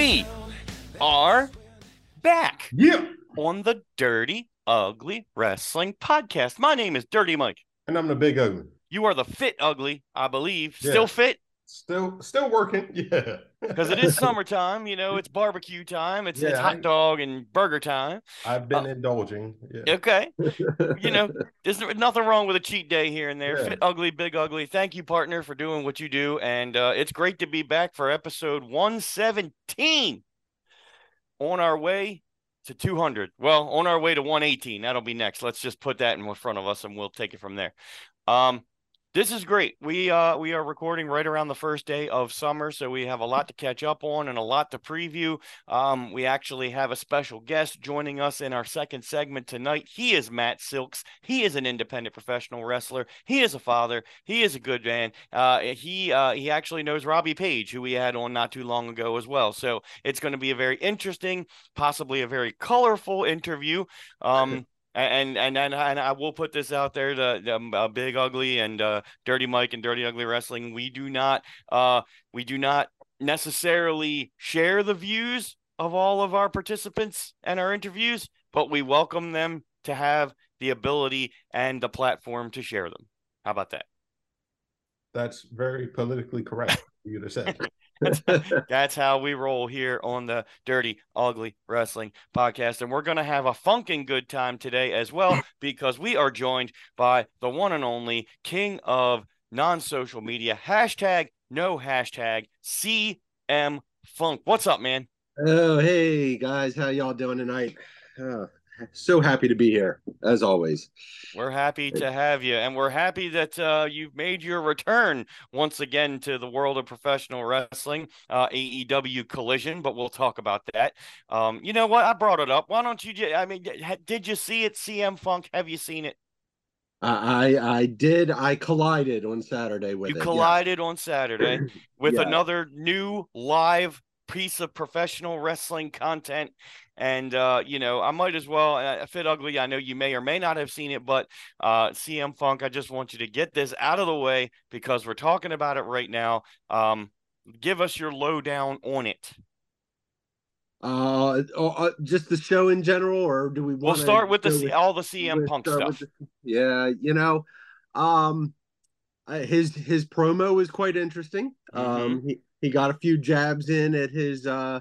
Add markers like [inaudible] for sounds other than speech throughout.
we are back Yeah. on the Dirty Ugly Wrestling Podcast. My name is Dirty Mike. And I'm the big ugly. You are the fit ugly, I believe. Yeah. Still fit Still still working. [laughs] Yeah. because it is summertime. You know, it's barbecue time. It's it's hot I- dog and burger time. I've been Uh, indulging. Yeah. Okay, [laughs] you know, there's nothing wrong with a cheat day here and there. Yeah. Fit ugly, big ugly. Thank you, partner, for doing what you do, and uh, it's great to be back for episode 117. On our way to 200. Well, on our way to 118. That'll be next. Let's just put that in front of us, and we'll take it from there. Um, this is great. We uh we are recording right around the first day of summer, so we have a lot to catch up on and a lot to preview. Um, we actually have a special guest joining us in our second segment tonight. He is Matt Silks. He is an independent professional wrestler. He is a father. He is a good man. Uh, he uh, he actually knows Robbie Page, who we had on not too long ago as well. So it's going to be a very interesting, possibly a very colorful interview. Um, and and and and I will put this out there: the, the um, uh, Big Ugly and uh, Dirty Mike and Dirty Ugly Wrestling. We do not uh we do not necessarily share the views of all of our participants and our interviews, but we welcome them to have the ability and the platform to share them. How about that? That's very politically correct for you to say. [laughs] [laughs] That's how we roll here on the Dirty Ugly Wrestling podcast. And we're going to have a funkin' good time today as well because we are joined by the one and only king of non social media, hashtag no hashtag CM Funk. What's up, man? Oh, hey guys, how y'all doing tonight? Uh, so happy to be here, as always. We're happy to have you, and we're happy that uh, you've made your return once again to the world of professional wrestling, uh, AEW Collision. But we'll talk about that. Um, you know what? I brought it up. Why don't you? I mean, did you see it, CM Funk? Have you seen it? I I, I did. I collided on Saturday with you it. collided on Saturday with [clears throat] Yeah. another new live piece of professional wrestling content. And uh, you know, I might as well uh, fit ugly. I know you may or may not have seen it, but uh, CM Funk, I just want you to get this out of the way because we're talking about it right now. Um, give us your lowdown on it. Uh, oh, uh, just the show in general, or do we? We'll start with the C- all the CM Punk stuff. yeah, you know, um, his his promo was quite interesting. Mm-hmm. Um, he he got a few jabs in at his uh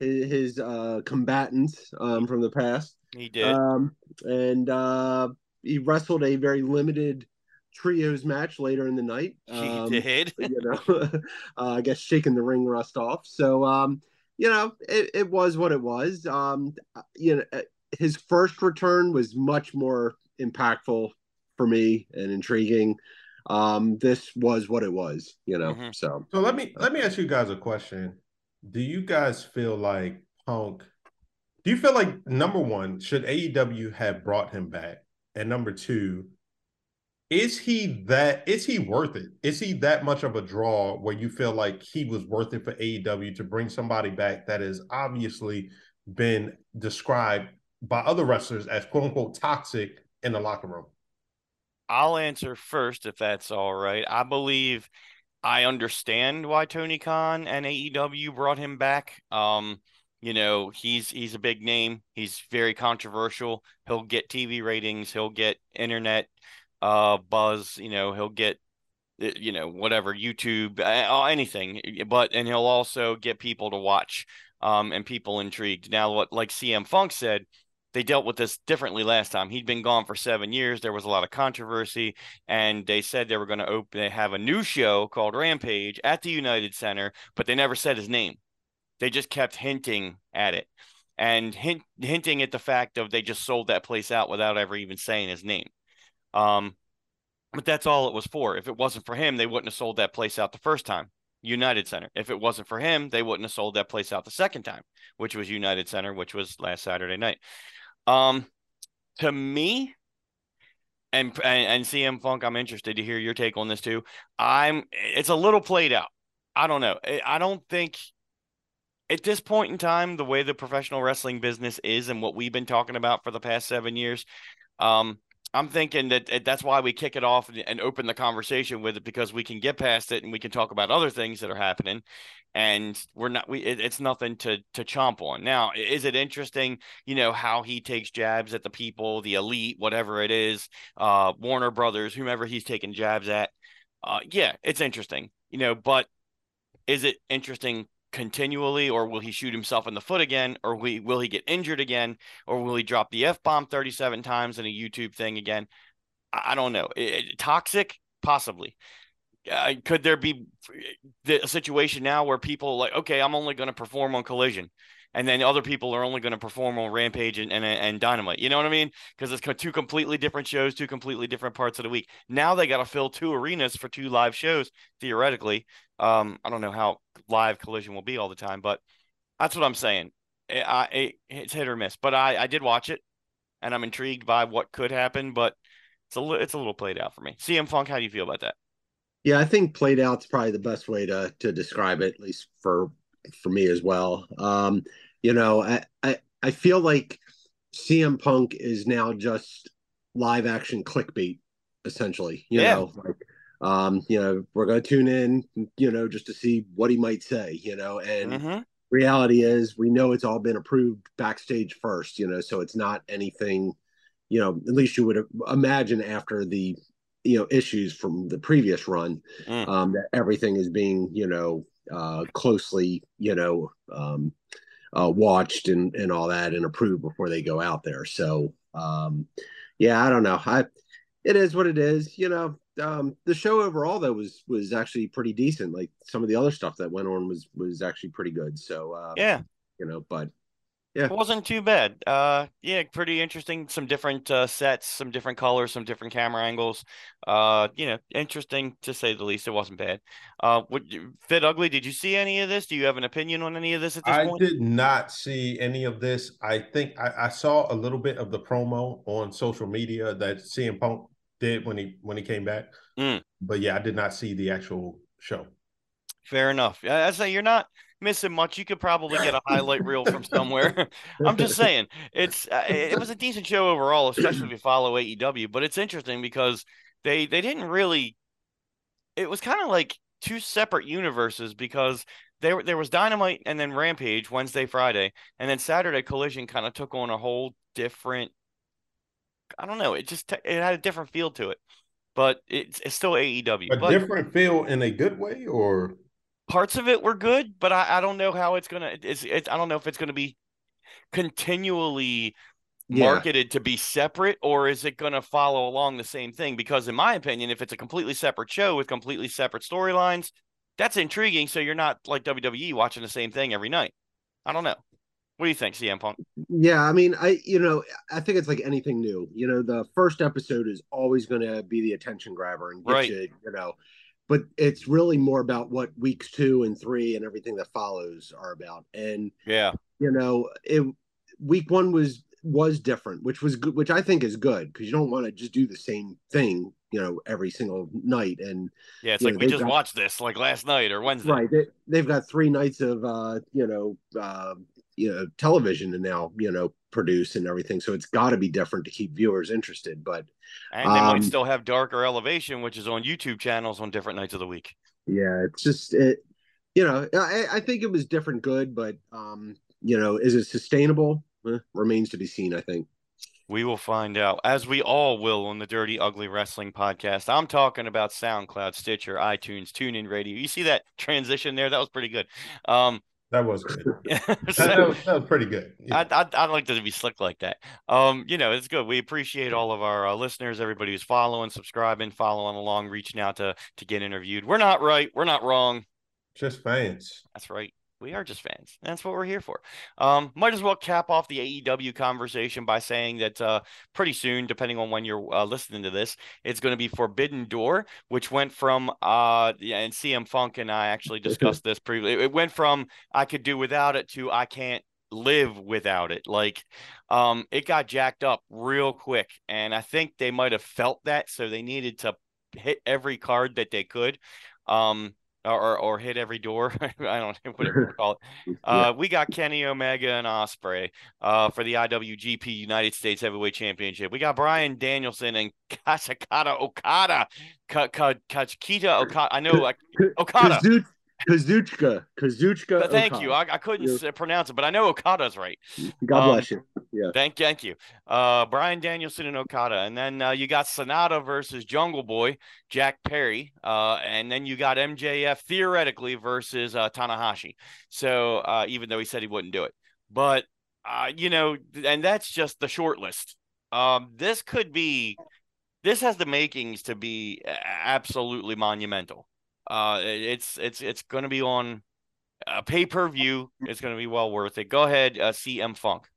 his, his uh combatants um from the past. He did. Um, and uh, he wrestled a very limited trios match later in the night. Um, he did. [laughs] you know, [laughs] uh, I guess shaking the ring rust off. So, um, you know, it, it was what it was. Um, you know, uh, his first return was much more impactful for me and intriguing. Um, this was what it was, you know. Mhm. So, So let me let me ask you guys a question. Do you guys feel like Punk? Do you feel like number one, should AEW have brought him back? And number two, is he that is he worth it? Is he that much of a draw where you feel like he was worth it for AEW to bring somebody back that has obviously been described by other wrestlers as quote unquote toxic in the locker room? I'll answer first if that's all right. I believe I understand why Tony Khan and AEW brought him back. Um, you know, he's he's a big name. He's very controversial. He'll get TV ratings, he'll get internet uh buzz, you know, he'll get uh, you know, whatever, YouTube, anything. But and he'll also get people to watch um and people intrigued. Now what like CM Funk said, they dealt with this differently last time. He'd been gone for seven years. There was a lot of controversy, and they said they were going to open, they have a new show called Rampage at the United Center, but they never said his name. They just kept hinting at it and hint, hinting at the fact of they just sold that place out without ever even saying his name. Um, but that's all it was for. If it wasn't for him, they wouldn't have sold that place out the first time. United Center. If it wasn't for him, they wouldn't have sold that place out the second time, which was United Center, which was last Saturday night. Um, to me, and and, and CM Funk, I'm interested to hear your take on this too. I'm it's a little played out. I don't know. I- I don't think at this point in time, the way the professional wrestling business is and what we've been talking about for the past seven years, um, I'm thinking that that's why we kick it off and, open the conversation with it because we can get past it and we can talk about other things that are happening and we're not we it, it's nothing to to chomp on. Now is it interesting you know how he takes jabs at the people the elite whatever it is uh warner brothers whomever he's taking jabs at? Uh yeah it's interesting you know but is it interesting continually, or will he shoot himself in the foot again, or will he, will he get injured again, or will he drop the f bomb thirty seven times in a YouTube thing again? I, I don't know. It, toxic, possibly. Uh, could there be a situation now where people like, okay, I'm only going to perform on Collision, and then other people are only going to perform on Rampage and, and and Dynamite. You know what I mean? Because it's two completely different shows, two completely different parts of the week. Now they got to fill two arenas for two live shows theoretically. Um, I don't know how live collision will be all the time, but that's what I'm saying. It, I, it, it's hit or miss, but I, I did watch it, and I'm intrigued by what could happen, but it's a li- it's a little played out for me. CM Funk, how do you feel about that? Yeah, I think played out's probably the best way to to describe it, at least for for me as well. Um, you know, I, I I feel like CM Punk is now just live action clickbait, essentially. You yeah. know, like um, you know, we're going to tune in, you know, just to see what he might say, you know, and mm-hmm. reality is we know it's all been approved backstage first, you know, so it's not anything, you know, at least you would imagine after the, you know, issues from the previous run, mm. um, that everything is being, you know, uh, closely, you know, um, uh, watched and, and all that and approved before they go out there. So, um, yeah, I don't know. I, it is what it is, you know, um, the show overall though was was actually pretty decent. Like some of the other stuff that went on was was actually pretty good. So uh, yeah, you know, but yeah, it wasn't too bad. Uh, yeah, pretty interesting. Some different uh, sets, some different colors, some different camera angles. Uh, you know, interesting to say the least. It wasn't bad. Uh, what Fit Ugly? Did you see any of this? Do you have an opinion on any of this at this I point? I did not see any of this. I think I, I saw a little bit of the promo on social media that CM Punk did when he when he came back. Mm. But yeah, I did not see the actual show. Fair enough. I say you're not missing much. You could probably get a highlight reel from somewhere. [laughs] I'm just saying it's uh, it was a decent show overall, especially if you follow AEW. But it's interesting because they they didn't really. It was kind of like two separate universes because there there was Dynamite and then Rampage Wednesday Friday and then Saturday Collision kind of took on a whole different I don't know. It just it had a different feel to it, but it's it's still AEW. A but different feel in a good way, or parts of it were good, but I, I don't know how it's gonna. It's, it's I don't know if it's gonna be continually marketed yeah. to be separate or is it going to follow along the same thing because in my opinion if it's a completely separate show with completely separate storylines that's intriguing so you're not like WWE watching the same thing every night i don't know what do you think, CM Punk? Yeah, I mean, I you know, I think it's like anything new. You know, the first episode is always going to be the attention grabber and get right. you, you know, but it's really more about what weeks two and three and everything that follows are about. And yeah, you know, it week one was was different, which was good, which I think is good because you don't want to just do the same thing, you know, every single night. And yeah, it's like know, we just got, watched this like last night or Wednesday, right? They, have got three nights of, uh, you know, uh, you know television to now you know produce and everything so it's got to be different to keep viewers interested but and they um, might still have darker elevation which is on youtube channels on different nights of the week yeah it's just it you know i, I think it was different good but um you know is it sustainable eh, remains to be seen i think we will find out, as we all will on the Dirty Ugly Wrestling podcast. I'm talking about SoundCloud, Stitcher, iTunes, TuneIn Radio. You see that transition there? That was pretty good. Um, that was good. [laughs] so, that, was, that, was, pretty good. Yeah. I'd, I'd, I'd, like to be slick like that. Um, you know, it's good. We appreciate all of our uh, listeners, everybody who's following, subscribing, following along, reaching out to to get interviewed. We're not right. We're not wrong. Just fans. That's right we are just fans. That's what we're here for. Um, might as well cap off the AEW conversation by saying that uh, pretty soon, depending on when you're uh, listening to this, it's going to be Forbidden Door, which went from uh, and CM Funk and I actually [laughs] discussed this previously. It went from I could do without it to I can't live without it. Like, um, it got jacked up real quick, and I think they might have felt that, so they needed to hit every card that they could. Um, or or hit every door. [laughs] I don't know whatever you [laughs] call it. Uh. We got Kenny Omega and Ospreay uh, for the IWGP United States Heavyweight Championship. We got Bryan Danielson and [laughs] Kazuchika Okada. Kazuchika Okada. I know like Okada. Kazuchika. Kazuchika. Thank Okada. you. I, I couldn't yeah. pronounce it, but I know Okada's right. God um, bless you. Yeah. Thank, thank you. Uh, Bryan Danielson and Okada, and then uh, you got Sanada versus Jungle Boy, Jack Perry, uh, and then you got MJF theoretically versus uh, Tanahashi. So uh, even though he said he wouldn't do it, but uh, you know, and that's just the short list. Um, this could be. This has the makings to be absolutely monumental. Uh, it's it's it's going to be on a pay per view. It's going to be well worth it. Go ahead, uh, CM Funk.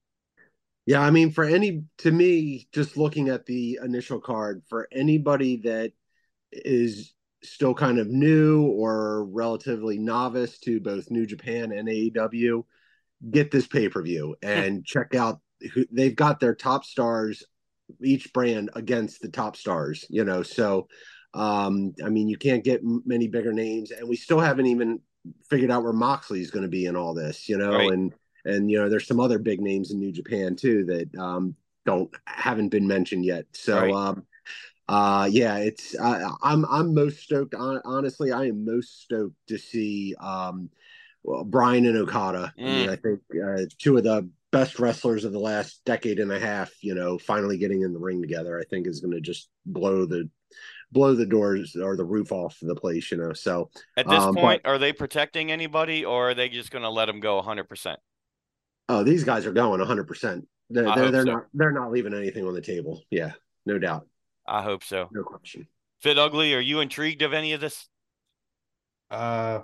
Yeah, I mean, for any to me, just looking at the initial card, for anybody that is still kind of new or relatively novice to both New Japan and AEW, get this pay per view [laughs] and check out. Who, they've got their top stars, each brand against the top stars. You know, so um, I mean, you can't get many bigger names, and we still haven't even figured out where Moxley is going to be in all this, you know, right. and and you know, there's some other big names in New Japan too that um, don't haven't been mentioned yet. So, right. um, uh, yeah, it's uh, I'm I'm most stoked. honestly, I am most stoked to see um, well, Bryan and Okada. Mm. I mean, mm. I think uh, two of the best wrestlers of the last decade and a half, you know, finally getting in the ring together, I think is going to just blow the blow the doors or the roof off the place, you know. So at this um, point, but, are they protecting anybody or are they just going to let them go 100%? Oh, these guys are going 100%. They're, they're, they're so. not they're not leaving anything on the table. Yeah, no doubt. I hope so. No question. Fit Ugly, are you intrigued of any of this? Uh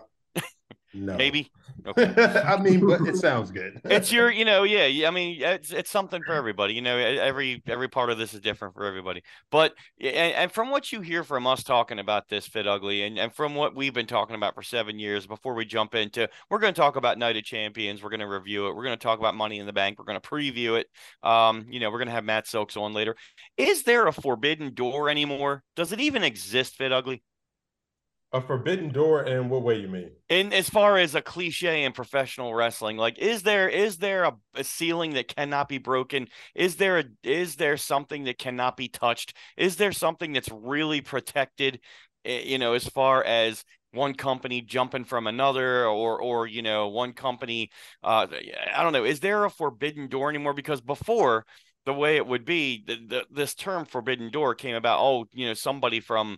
no. Maybe. Okay. [laughs] I mean, but it sounds good. it's your, [laughs] you know, yeah. I mean, it's it's something for everybody. You know, every every part of this is different for everybody. But and, and from what you hear from us talking about this fit ugly, and and from what we've been talking about for seven years, before we jump into, we're going to talk about Night of Champions. We're going to review it. We're going to talk about Money in the Bank. We're going to preview it. Um, you know, we're going to have Matt Silks on later. Is there a forbidden door anymore? Does it even exist? Fit ugly. A forbidden door and what way you mean? In as far as a cliche in professional wrestling, like is there is there a, a, ceiling that cannot be broken? Is there a is there something that cannot be touched? Is there something that's really protected? Eh, you know, as far as one company jumping from another or or you know one company uh i don't know is there a forbidden door anymore because before the way it would be the, the, this term forbidden door came about oh you know somebody from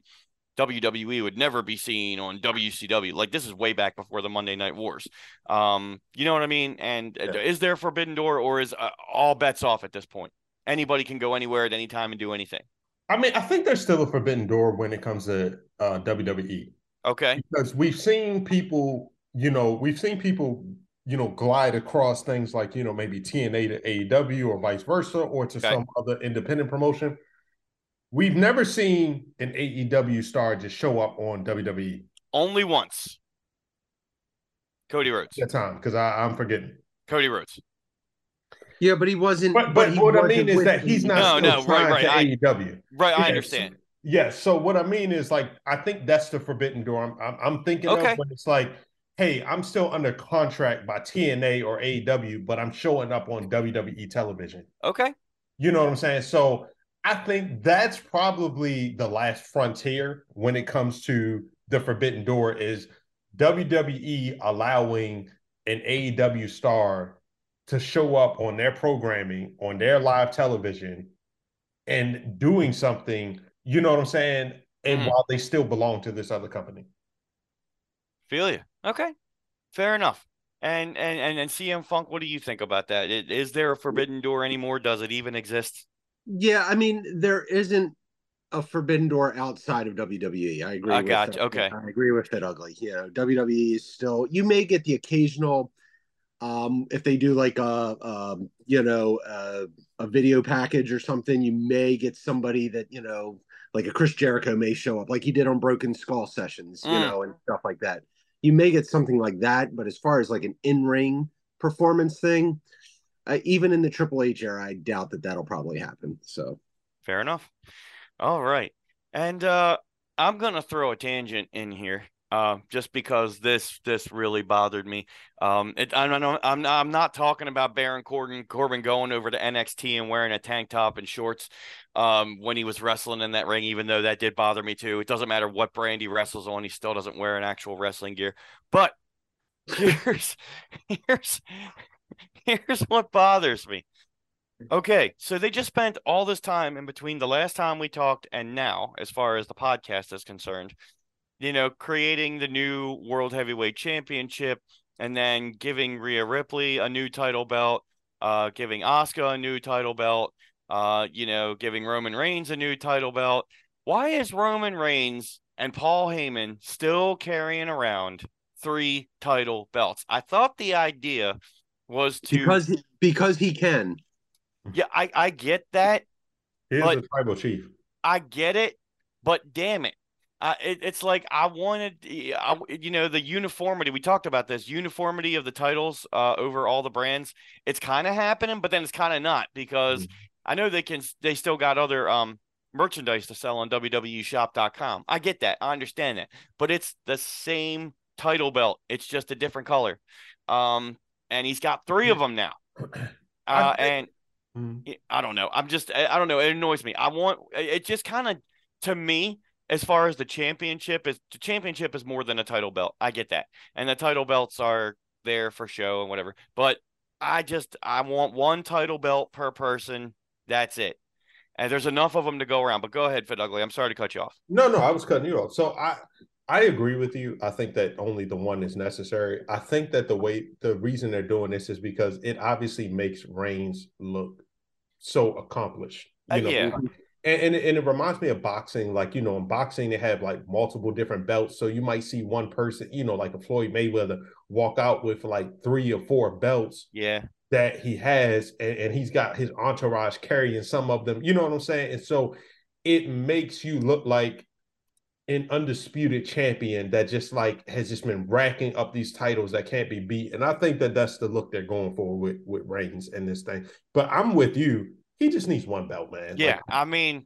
WWE would never be seen on WCW. Like this is way back before the Monday Night Wars. Um, you know what I mean? And uh, yeah. is there a Forbidden Door, or is uh, all bets off at this point? Anybody can go anywhere at any time and do anything. I mean, I think there's still a Forbidden Door when it comes to uh, WWE. Okay. Because we've seen people, you know, we've seen people, you know, glide across things like, you know, maybe TNA to AEW or vice versa, or to okay. some other independent promotion We've never seen an AEW star just show up on WWE. Only once. Cody Rhodes. That time, because I'm forgetting. Cody Rhodes. Yeah, but he wasn't. But, but, but what I mean is that he's not no, no, right, right. I, AEW. Right, I understand. Yes. So what I mean is like I think that's the forbidden door. I'm I'm, I'm thinking okay. of when it's like, hey, I'm still under contract by TNA or AEW, but I'm showing up on WWE television. Okay. You know what I'm saying? So I think that's probably the last frontier when it comes to the forbidden door is WWE allowing an AEW star to show up on their programming, on their live television, and doing something, you know what I'm saying? And mm. while they still belong to this other company. Feel you. Okay. Fair enough. And and and, and CM Funk, what do you think about that? Is there a forbidden door anymore? Does it even exist? Yeah, I mean, there isn't a forbidden door outside of WWE. I agree. I got you. Okay. I agree with that ugly. You know, WWE is still you may get the occasional um if they do like a um you know uh, a video package or something, you may get somebody that, you know, like a Chris Jericho may show up like he did on Broken Skull sessions, mm. you know, and stuff like that. You may get something like that, but as far as like an in-ring performance thing, uh, even in the Triple H era, I doubt that that'll probably happen. So fair enough. All right, and uh, I'm gonna throw a tangent in here. uh, just because this this really bothered me. Um, it, I'm, I'm I'm I'm not talking about Baron Corbin Corbin going over to NXT and wearing a tank top and shorts um, when he was wrestling in that ring, even though that did bother me too. It doesn't matter what brand he wrestles on, he still doesn't wear an actual wrestling gear. But [laughs] here's here's [laughs] here's what bothers me. Okay, so they just spent all this time in between the last time we talked and now, as far as the podcast is concerned, you know, creating the new World Heavyweight Championship and then giving Rhea Ripley a new title belt, uh, giving Asuka a new title belt, uh, you know, giving Roman Reigns a new title belt. Why is Roman Reigns and Paul Heyman still carrying around three title belts? I thought the idea was to because he, because he can. Yeah, I I get that. Here's But- the tribal chief. I get it, but damn it. Uh, it, it's like I wanted, I, you know, the uniformity. We talked about this uniformity of the titles uh, over all the brands. It's kind of happening, but then it's kind of not because I know they can. They still got other um merchandise to sell on WWEshop.com. I get that. I understand that, but it's the same title belt. It's just a different color. Um, and he's got three of them now. [clears throat] Uh, think- and Mhm. I don't know. I'm just I I don't know. It annoys me. I want it just kind of to me as far as the championship is the championship is more than a title belt. I get that. And the title belts are there for show and whatever. But I just I want one title belt per person. That's it. And there's enough of them to go around. But go ahead, Fit Ugly. I'm sorry to cut you off. No, no, I was cutting you off. So I I agree with you. I think that only the one is necessary. I think that the way the reason they're doing this is because it obviously makes Reigns look so accomplished. Uh, You know, yeah. and, and and it reminds me of boxing. Like you know, in boxing they have like multiple different belts, so you might see one person, you know, like a Floyd Mayweather, walk out with like three or four belts Yeah. that he has, and, and he's got his entourage carrying some of them. You know what I'm saying? And so it makes you look like an undisputed champion that just like has just been racking up these titles that can't be beat. And I think that that's the look they're going for with with Reigns and this thing. But I'm with you. He just needs one belt, man. Yeah. Like, I mean,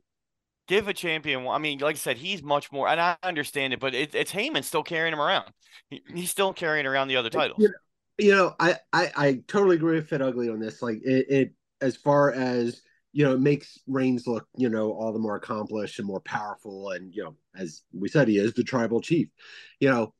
give a champion one- I mean, like I said, he's much more and I understand it, but it, it's Heyman still carrying him around. He, he's still carrying around the other titles. You know, you know, I, I I totally agree with Fit Ugly on this. Like it, it as far as you know, it makes Reigns look, you know, all the more accomplished and more powerful. And, you know, as we said, he is the tribal chief. You know,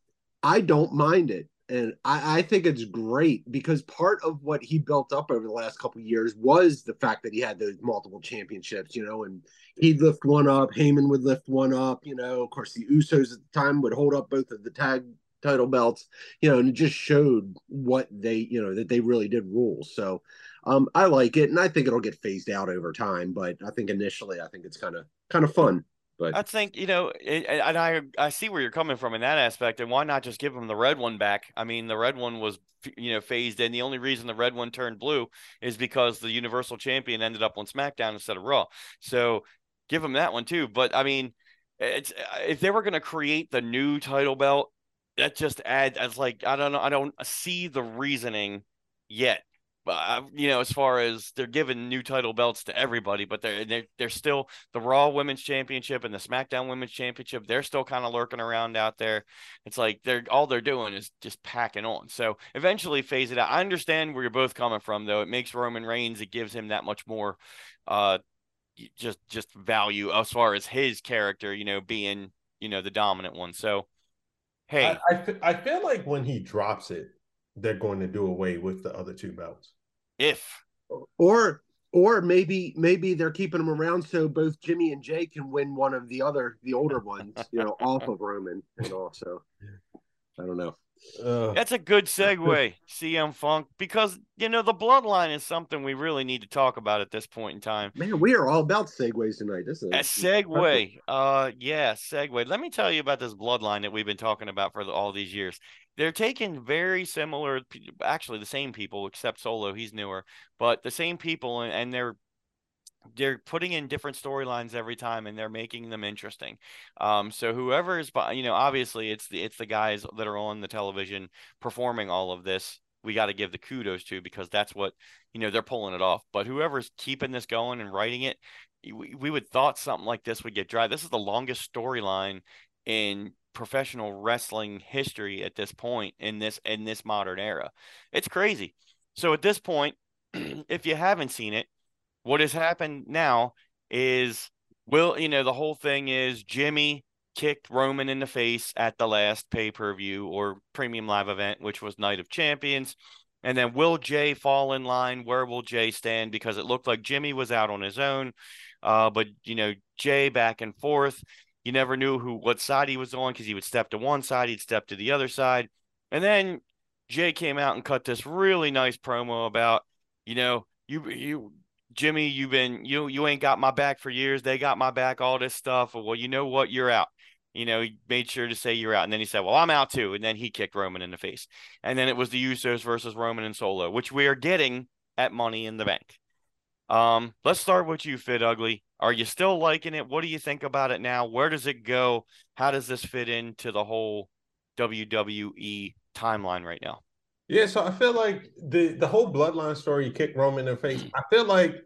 I don't mind it. And I, I think it's great because part of what he built up over the last couple years was the fact that he had those multiple championships, you know, and he'd lift one up, Heyman would lift one up, you know, of course the Usos at the time would hold up both of the tag title belts, you know, and it just showed what they, you know, that they really did rule. So um, I like it, and I think it'll get phased out over time. But I think initially, I think it's kind of kind of fun. But I think you know, it, and I I see where you're coming from in that aspect, and why not just give them the red one back? I mean, the red one was you know phased in. The only reason the red one turned blue is because the Universal Champion ended up on SmackDown instead of Raw. So give them that one too. But I mean, it's if they were going to create the new title belt, that just adds as like I don't know, I don't see the reasoning yet. Uh, you know, as far as they're giving new title belts to everybody, but they're they're, they're still the Raw Women's Championship and the SmackDown Women's Championship. They're still kind of lurking around out there. It's like they're all they're doing is just packing on. So eventually phase it out. I understand where you're both coming from, though. It makes Roman Reigns. It gives him that much more, uh, just just value as far as his character. You know, being you know the dominant one. So hey, I, I, I feel like when he drops it, they're going to do away with the other two belts. If or or maybe maybe they're keeping them around so both Jimmy and Jay can win one of the other the older ones, you know, off of Roman and also. I don't know. Uh, That's a good [laughs] segue, CM Funk, because you know the bloodline is something we really need to talk about at this point in time. Man, we are all about segues tonight. This is A segue, uh, yeah, segue. Let me tell you about this bloodline that we've been talking about for the, all these years. They're taking very similar, actually the same people, except Solo, he's newer, but the same people, and, and they're they're putting in different storylines every time and they're making them interesting um so whoever is you know obviously it's the it's the guys that are on the television performing all of this we got to give the kudos to because that's what you know they're pulling it off but whoever's keeping this going and writing it we, we would thought something like this would get dry this is the longest storyline in professional wrestling history at this point in this in this modern era. It's crazy. So at this point, [clears throat] if you haven't seen it, what has happened now is will you know the whole thing is Jimmy kicked Roman in the face at the last pay-per-view or premium live event, which was Night of Champions. And then will Jay fall in line? Where will Jay stand? Because it looked like Jimmy was out on his own. Uh, but you know, Jay back and forth. You never knew who what side he was on because he would step to one side, he'd step to the other side. And then Jay came out and cut this really nice promo about, you know, you you Jimmy, you've been you you ain't got my back for years. They got my back, all this stuff. Well, you know what? You're out. You know, he made sure to say you're out. And then he said, Well, I'm out too. And then he kicked Roman in the face. And then it was the Usos versus Roman and Solo, which we are getting at Money in the Bank. Um, let's start with you, Fit Ugly. Are you still liking it? What do you think about it now? Where does it go? How does this fit into the whole WWE timeline right now? Yeah, so I feel like the the whole bloodline story, you kick Roman in the face. I feel like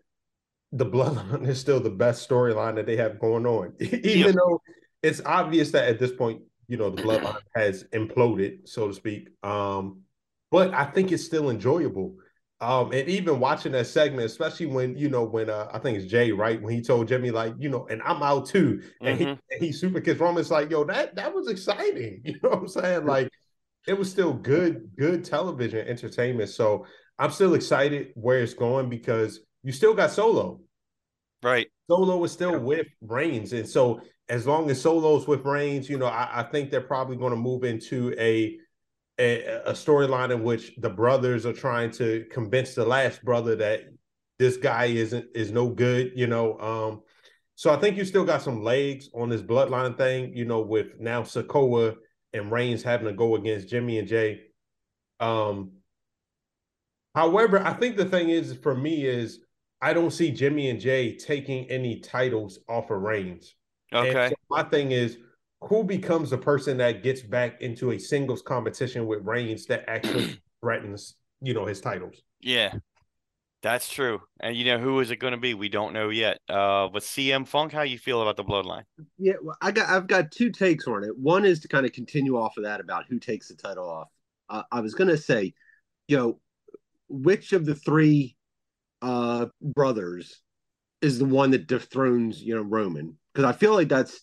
the bloodline [laughs] is still the best storyline that they have going on, [laughs] even yep. though it's obvious that at this point, you know, the bloodline [clears throat] has imploded, so to speak. Um, but I think it's still enjoyable. Um, and even watching that segment, especially when you know when uh, I think it's Jay, right? When he told Jimmy like, you know, and I'm out too, and mm-hmm. he he super kicked Roman's like, yo, that that was exciting. [laughs] You know what I'm saying? Like, it was still good good television entertainment. So I'm still excited where it's going because you still got Solo, right? Solo is still with Reigns, and so as long as Solo's with Reigns, you know, I, I think they're probably going to move into a a, a storyline in which the brothers are trying to convince the last brother that this guy isn't is no good, you know. Um, so I think you still got some legs on this bloodline thing, you know, with now Sikoa and Reigns having to go against Jimmy and Jay. Um, however, I think the thing is for me is I don't see Jimmy and Jay taking any titles off of Reigns. Okay. So my thing is who becomes the person that gets back into a singles competition with Reigns that actually [clears throat] threatens, you know, his titles. Yeah. That's true. And you know who is it going to be? We don't know yet. Uh but CM Funk, how you feel about the bloodline? Yeah, well, I got I've got two takes on it. One is to kind of continue off of that about who takes the title off. Uh, I was going to say, you know, which of the three uh brothers is the one that dethrones, you know, Roman? Because I feel like that's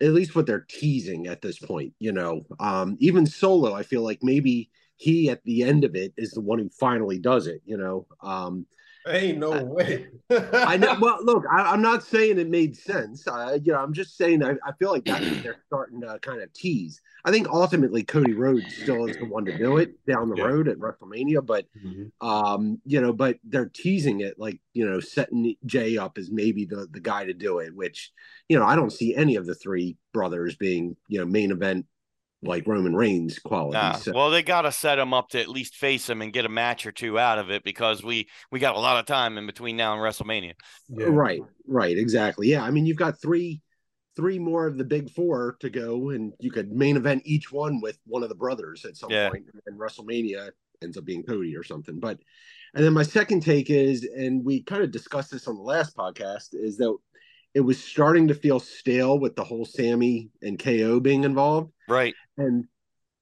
at least what they're teasing at this point, you know. Um, even Solo, I feel like maybe he at the end of it is the one who finally does it, you know. Um, Ain't no way. I know. Well, look, I, am not saying it made sense. I, you know, I'm just saying I, I feel like that's they're [clears throat] starting to kind of tease. I think ultimately Cody Rhodes still is the one to do it down the yeah. road at WrestleMania, but mm-hmm. um, you know, but they're teasing it like you know, setting Jay up as maybe the the guy to do it. Which you know, I don't see any of the three brothers being you know main event like Roman Reigns quality. Nah, so. Well, they got to set him up to at least face him and get a match or two out of it because we we got a lot of time in between now and WrestleMania. Yeah. Right, right, exactly. Yeah, I mean you've got three three more of the big four to go, and you could main event each one with one of the brothers at some yeah. point, and WrestleMania ends up being Cody or something. But and then my second take is, and we kind of discussed this on the last podcast, is that it was starting to feel stale with the whole Sammy and KO being involved. Right. And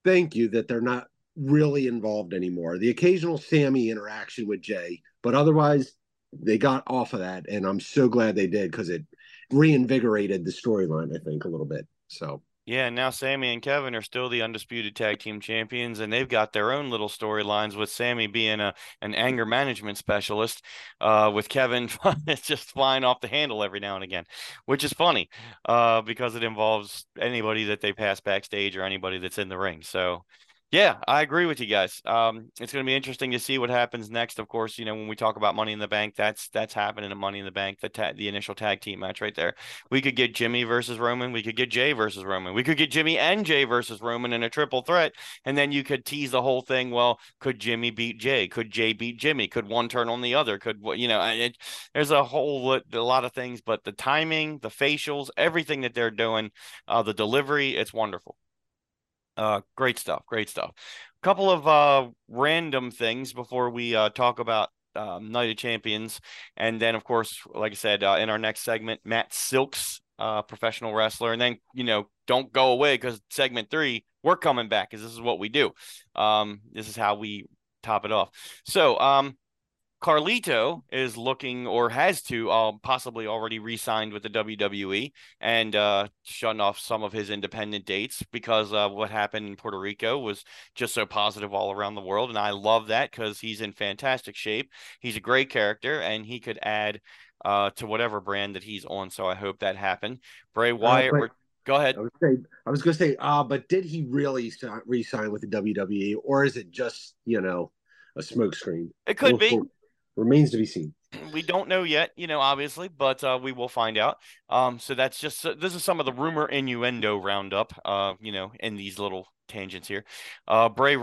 thank you that they're not really involved anymore. The occasional Sammy interaction with Jay, but otherwise they got off of that. And I'm so glad they did because it reinvigorated the storyline, I think, a little bit. So yeah, now Sammy and Kevin are still the undisputed tag team champions, and they've got their own little storylines with Sammy being a an anger management specialist, uh, with Kevin [laughs] just flying off the handle every now and again, which is funny, uh, because it involves anybody that they pass backstage or anybody that's in the ring. So yeah, I agree with you guys. Um, it's going to be interesting to see what happens next. Of course, you know when we talk about Money in the Bank, that's that's happening at Money in the Bank. The ta- the initial tag team match right there. We could get Jimmy versus Roman. We could get Jay versus Roman. We could get Jimmy and Jay versus Roman in a triple threat, and then you could tease the whole thing. Well, could Jimmy beat Jay? Could Jay beat Jimmy? Could one turn on the other? Could you know? It, there's a whole a lot of things, but the timing, the facials, everything that they're doing, uh, the delivery, it's wonderful. Uh, great stuff. Great stuff. A couple of uh, random things before we uh, talk about um, Night of Champions, and then of course, like I said, uh, in our next segment, Matt Silks uh, professional wrestler, and then you know don't go away because segment three we're coming back because this is what we do. Um, this is how we top it off. So um, Carlito is looking or has to uh, possibly already re-signed with the WWE and uh, shutting off some of his independent dates because uh, what happened in Puerto Rico was just so positive all around the world, and I love that because he's in fantastic shape. He's a great character, and he could add uh, to whatever brand that he's on. So I hope that happened. Bray uh, Wyatt. But, go ahead. I was, going to say, uh, but did he really re-sign with the WWE, or is it just you know a smokescreen? It could we'll, be. We'll, remains to be seen. We don't know yet, you know, obviously, but uh, we will find out. Um, so that's just uh, this is some of the rumor innuendo roundup, uh, you know, in these little tangents here. Uh, Bray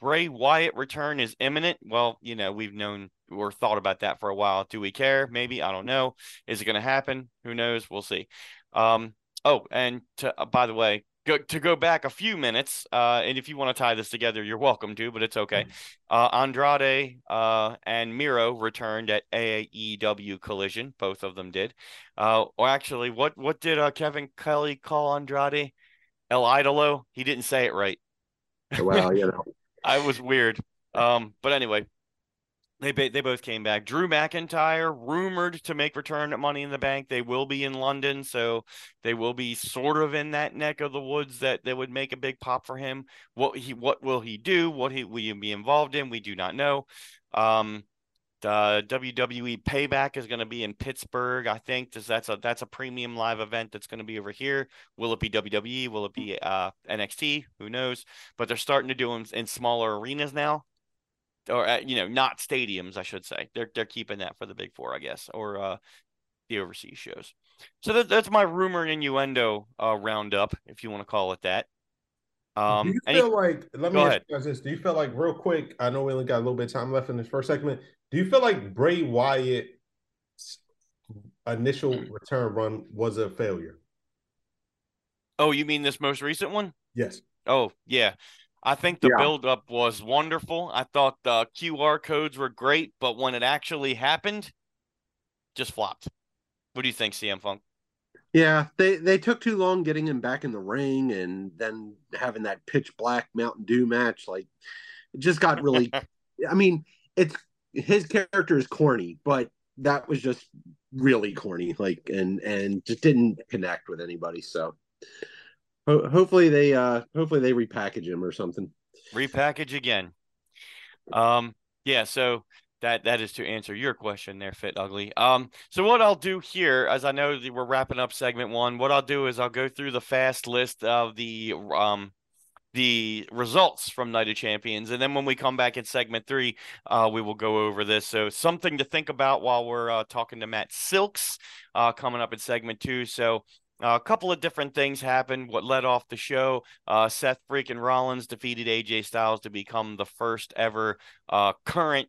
Bray Wyatt return is imminent. Well, you know, we've known or thought about that for a while. Do we care? Maybe I don't know. Is it going to happen? Who knows? We'll see. Um, oh, and to, uh, by the way, go, to go back a few minutes, uh, and if you want to tie this together, you're welcome to, but it's okay. Mm-hmm. Uh, Andrade uh, and Miro returned at AEW Collision. Both of them did. Uh, or actually, what what did uh, Kevin Kelly call Andrade? El Idolo. He didn't say it right. Well, you [laughs] know, I was weird. Um, but anyway, they they both came back. Drew McIntyre rumored to make return at Money in the Bank. They will be in London, so they will be sort of in that neck of the woods that that would make a big pop for him. What he what will he do? What he will he be involved in? We do not know. Um, the WWE Payback is going to be in Pittsburgh. I think Does that's a that's a premium live event that's going to be over here. Will it be WWE? Will it be uh, NXT? Who knows? But they're starting to do them in smaller arenas now or uh, you know, not stadiums, I should say. They're they're keeping that for the big four, I guess, or uh, the overseas shows. So that, that's my rumor and innuendo uh, roundup, if you want to call it that. Um, do you any... feel like? Let me ask ahead. you guys this: Do you feel like, real quick? I know we only got a little bit of time left in this first segment. Do you feel like Bray Wyatt's initial return run was a failure? Oh, you mean this most recent one? Yes. Oh, yeah. I think the yeah. buildup was wonderful. I thought the QR codes were great, but when it actually happened, just flopped. What do you think, CM Funk? Yeah, they they took too long getting him back in the ring, and then having that pitch black Mountain Dew match. Like, it just got really. [laughs] I mean, it's his character is corny, but that was just really corny. Like, and and just didn't connect with anybody. So Ho- hopefully they uh hopefully they repackage him or something. Repackage again. Um yeah, so that that is to answer your question there, Fit Ugly. Um, so what I'll do here, as I know that we're wrapping up segment one, what I'll do is I'll go through the fast list of the um the results from Night of Champions, and then when we come back in segment three, uh, we will go over this. So something to think about while we're uh, talking to Matt Silks, uh, coming up in segment two. So a couple of different things happened. What led off the show, uh, Seth freaking Rollins defeated AJ Styles to become the first ever uh, current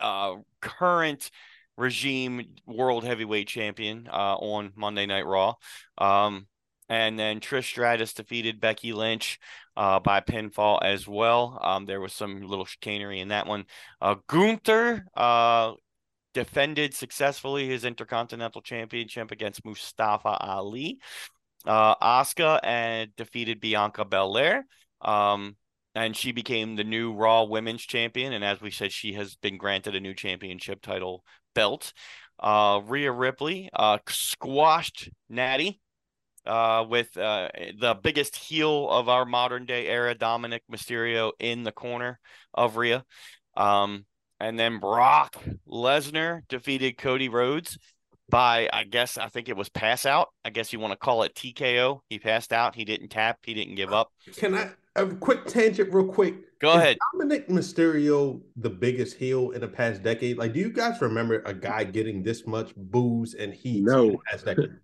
uh, current regime world heavyweight champion uh, on Monday Night Raw. Um, and then Trish Stratus defeated Becky Lynch uh, by pinfall as well. Um, there was some little chicanery in that one. Gunther defended successfully his Intercontinental Championship against Mustafa Ali. Uh, Asuka and defeated Bianca Belair. Um, and she became the new Raw Women's Champion. And as we said, she has been granted a new championship title belt. Uh, Rhea Ripley uh, squashed Natty uh, with uh, the biggest heel of our modern day era, Dominik Mysterio, in the corner of Rhea. Um, and then Brock Lesnar defeated Cody Rhodes by, I guess, I think it was pass out. I guess you want to call it TKO. He passed out. He didn't tap. He didn't give up. Can I a quick tangent, real quick? Go Is ahead. Dominik Mysterio, the biggest heel in the past decade. Like, do you guys remember a guy getting this much boos and heat no. in the past decade? [laughs]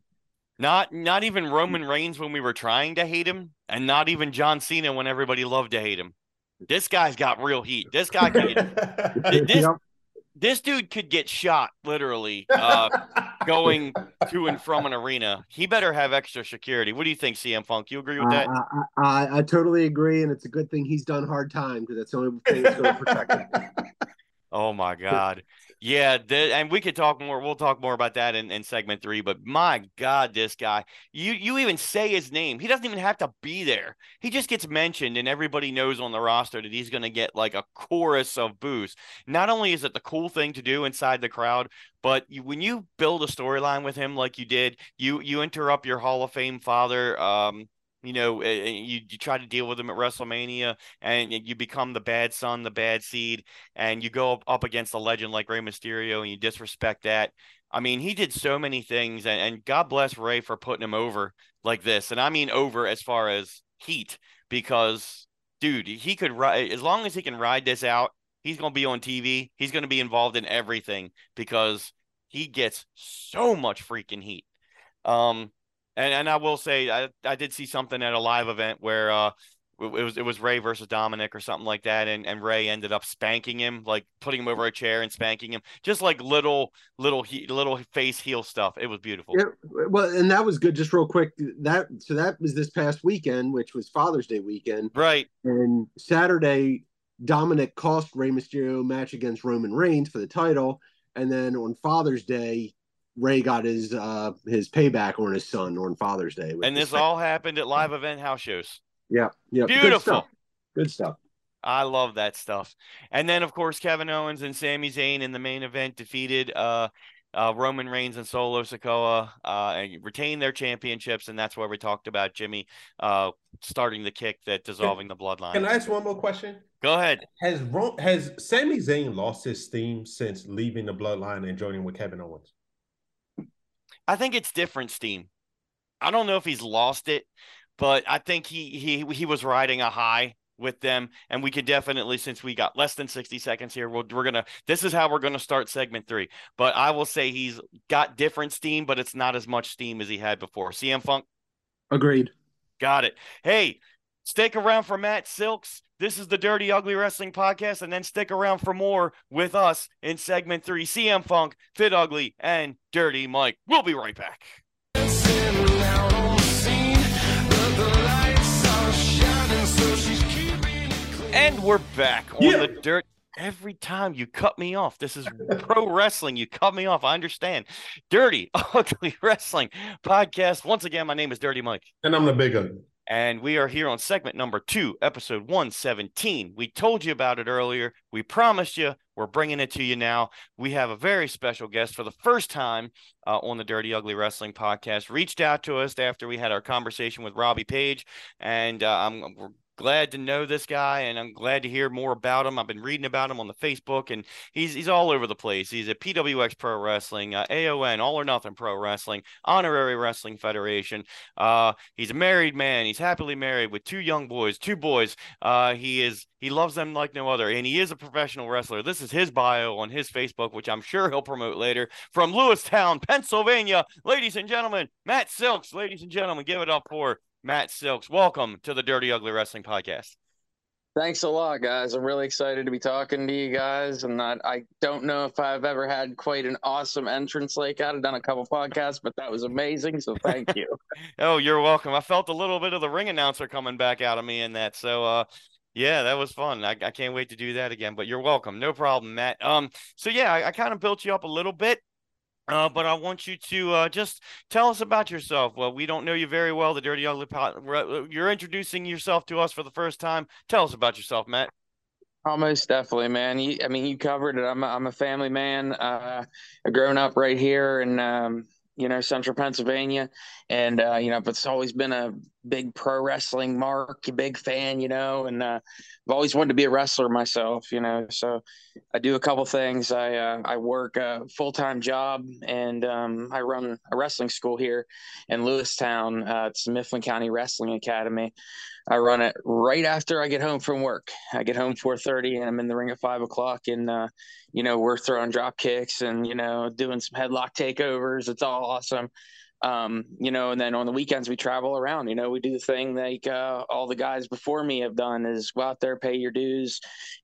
Not not even Roman Reigns when we were trying to hate him, and not even John Cena when everybody loved to hate him. This guy's got real heat. This guy can get, [laughs] this, this dude could get shot literally uh, going to and from an arena. He better have extra security. What do you think, CM Funk? You agree with that? I, I, I totally agree, and it's a good thing he's done hard time because that's the only thing that's going to protect him. [laughs] Oh my God. Yeah, and we could talk more. We'll talk more about that in, in segment three. But my God, this guy, you you even say his name. He doesn't even have to be there. He just gets mentioned, and everybody knows on the roster that he's going to get like a chorus of boos. Not only is it the cool thing to do inside the crowd, but you, when you build a storyline with him like you did, you you interrupt your Hall of Fame father. Um, you know, you, you try to deal with him at WrestleMania and you become the bad son, the bad seed, and you go up against a legend like Rey Mysterio and you disrespect that. I mean, he did so many things, and, and God bless Rey for putting him over like this. And I mean over as far as heat, because dude, he could ride as long as he can ride this out. He's going to be on TV. He's going to be involved in everything because he gets so much freaking heat. Um, and and I will say I, I did see something at a live event where uh it was it was Rey versus Dominik or something like that, and and Rey ended up spanking him, like putting him over a chair and spanking him, just like little little little face heel stuff. It was beautiful. Yeah, well, and that was good. Just real quick, that so that was this past weekend, which was Father's Day weekend, right? And Saturday, Dominik cost Rey Mysterio match against Roman Reigns for the title, and then on Father's Day, Rey got his uh his payback on his son on Father's Day. And this all happened at live event house shows. Yeah, yeah, beautiful, good stuff. Good stuff. I love that stuff. And then of course Kevin Owens and Sami Zayn in the main event defeated uh, uh, Roman Reigns and Solo Sikoa uh, and retain their championships, and that's where we talked about Jimmy uh, starting the kick that dissolving can, the bloodline. Can I ask one more question? Go ahead. Has has Sami Zayn lost his steam since leaving the bloodline and joining with Kevin Owens? I think it's different steam. I don't know if he's lost it, but I think he he he was riding a high with them and we could definitely since we got less than 60 seconds here we're, we're gonna this is how we're gonna start segment three. But i will say he's got different steam but it's not as much steam as he had before. Cm funk? Agreed. Got it. Hey stick around for matt silks this is the Dirty Ugly Wrestling Podcast, and then stick around for more with us in segment three CM Funk, Fit Ugly, and Dirty Mike. We'll be right back. And we're back on yeah. the dirt. Every time you cut me off, this is pro wrestling. You cut me off. I understand. Dirty [laughs] Ugly Wrestling Podcast. Once again, my name is Dirty Mike. And I'm the big ugly. And we are here on segment number two, episode 117. We told you about it earlier. We promised you. We're bringing it to you now. We have a very special guest for the first time uh, on the Dirty Ugly Wrestling podcast. Reached out to us after we had our conversation with Robbie Page, and uh, I'm we're glad to know this guy and I'm glad to hear more about him. I've been reading about him on the Facebook and he's he's all over the place. He's at PWX Pro Wrestling, uh, AON, All or Nothing Pro Wrestling, Honorary Wrestling Federation. Uh, he's a married man. He's happily married with two young boys, two boys. Uh, he is he loves them like no other and he is a professional wrestler. This is his bio on his Facebook, which I'm sure he'll promote later. From Lewistown, Pennsylvania, ladies and gentlemen, Matt Silks, ladies and gentlemen, give it up for Matt Silks. Welcome to the Dirty Ugly Wrestling Podcast. Thanks a lot, guys. I'm really excited to be talking to you guys. And I, I don't know if I've ever had quite an awesome entrance like that. I've done a couple podcasts, but that was amazing. So thank you. [laughs] oh, you're welcome. I felt a little bit of the ring announcer coming back out of me in that. So, uh, yeah, that was fun. I, I can't wait to do that again. But you're welcome. No problem, Matt. Um, so yeah, I, I kind of built you up a little bit. Uh, but I want you to uh, just tell us about yourself. Well, we don't know you very well, the Dirty Ugly Pot. Uh, you're introducing yourself to us for the first time. Tell us about yourself, Matt. Almost definitely, man. You, I mean, you covered it. I'm a, I'm a family man. Uh, grown up right here in um, you know, Central Pennsylvania. And, uh, you know, but it's always been a big pro wrestling mark, big fan, you know, and uh, I've always wanted to be a wrestler myself, you know. So I do a couple things. I, uh, I work a full time job and um, I run a wrestling school here in Lewistown. Uh, it's Mifflin County Wrestling Academy. I run it right after I get home from work. I get home 4:30 and I'm in the ring at five o'clock, and uh, you know we're throwing drop kicks and you know doing some headlock takeovers. It's all awesome. Um, you know, and then on the weekends we travel around. You know, we do the thing like uh, all the guys before me have done is go out there, pay your dues,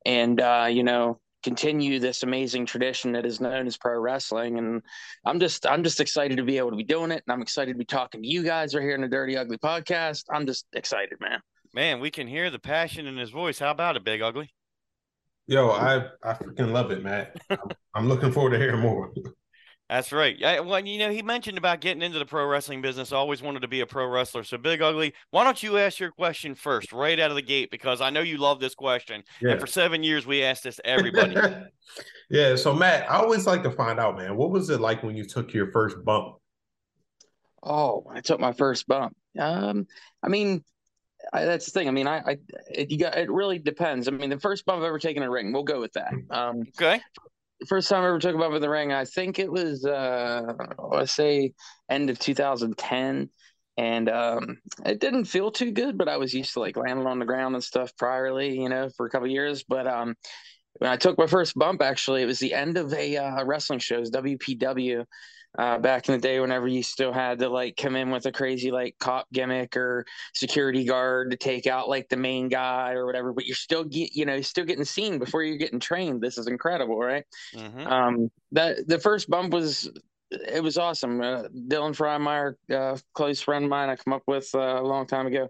and uh, you know continue this amazing tradition that is known as pro wrestling and i'm just i'm just excited to be able to be doing it and i'm excited to be talking to you guys right here in the dirty ugly podcast i'm just excited man Man, we can hear the passion in his voice. How about it, Big Ugly? Yo, I I freaking love it, Matt. I'm, I'm looking forward to hearing more. [laughs] That's right. Yeah, well, you know, he mentioned about getting into the pro wrestling business. Always wanted to be a pro wrestler. So, Big Ugly, why don't you ask your question first, right out of the gate? Because I know you love this question. Yeah. And for seven years, we asked this to everybody. [laughs] yeah. So, Matt, I always like to find out, man, what was it like when you took your first bump? Oh, I took my first bump. Um, I mean, I, that's the thing. I mean, I, I it, you got it really depends. I mean, the first bump I've ever taken in a ring, we'll go with that. Um, okay first time I ever took a bump in the ring, I think it was uh let's say end of 2010. And um it didn't feel too good, but I was used to like landing on the ground and stuff priorly, you know, for a couple years. But um when I took my first bump, actually, it was the end of a uh, wrestling show, it was WPW uh, back in the day whenever you still had to like come in with a crazy like cop gimmick or security guard to take out like the main guy or whatever but you're still get you know still getting seen before you're getting trained. This is incredible right? Mm-hmm. um that the first bump was it was awesome. Uh, dylan freimeyer uh, close friend of mine i come up with uh, a long time ago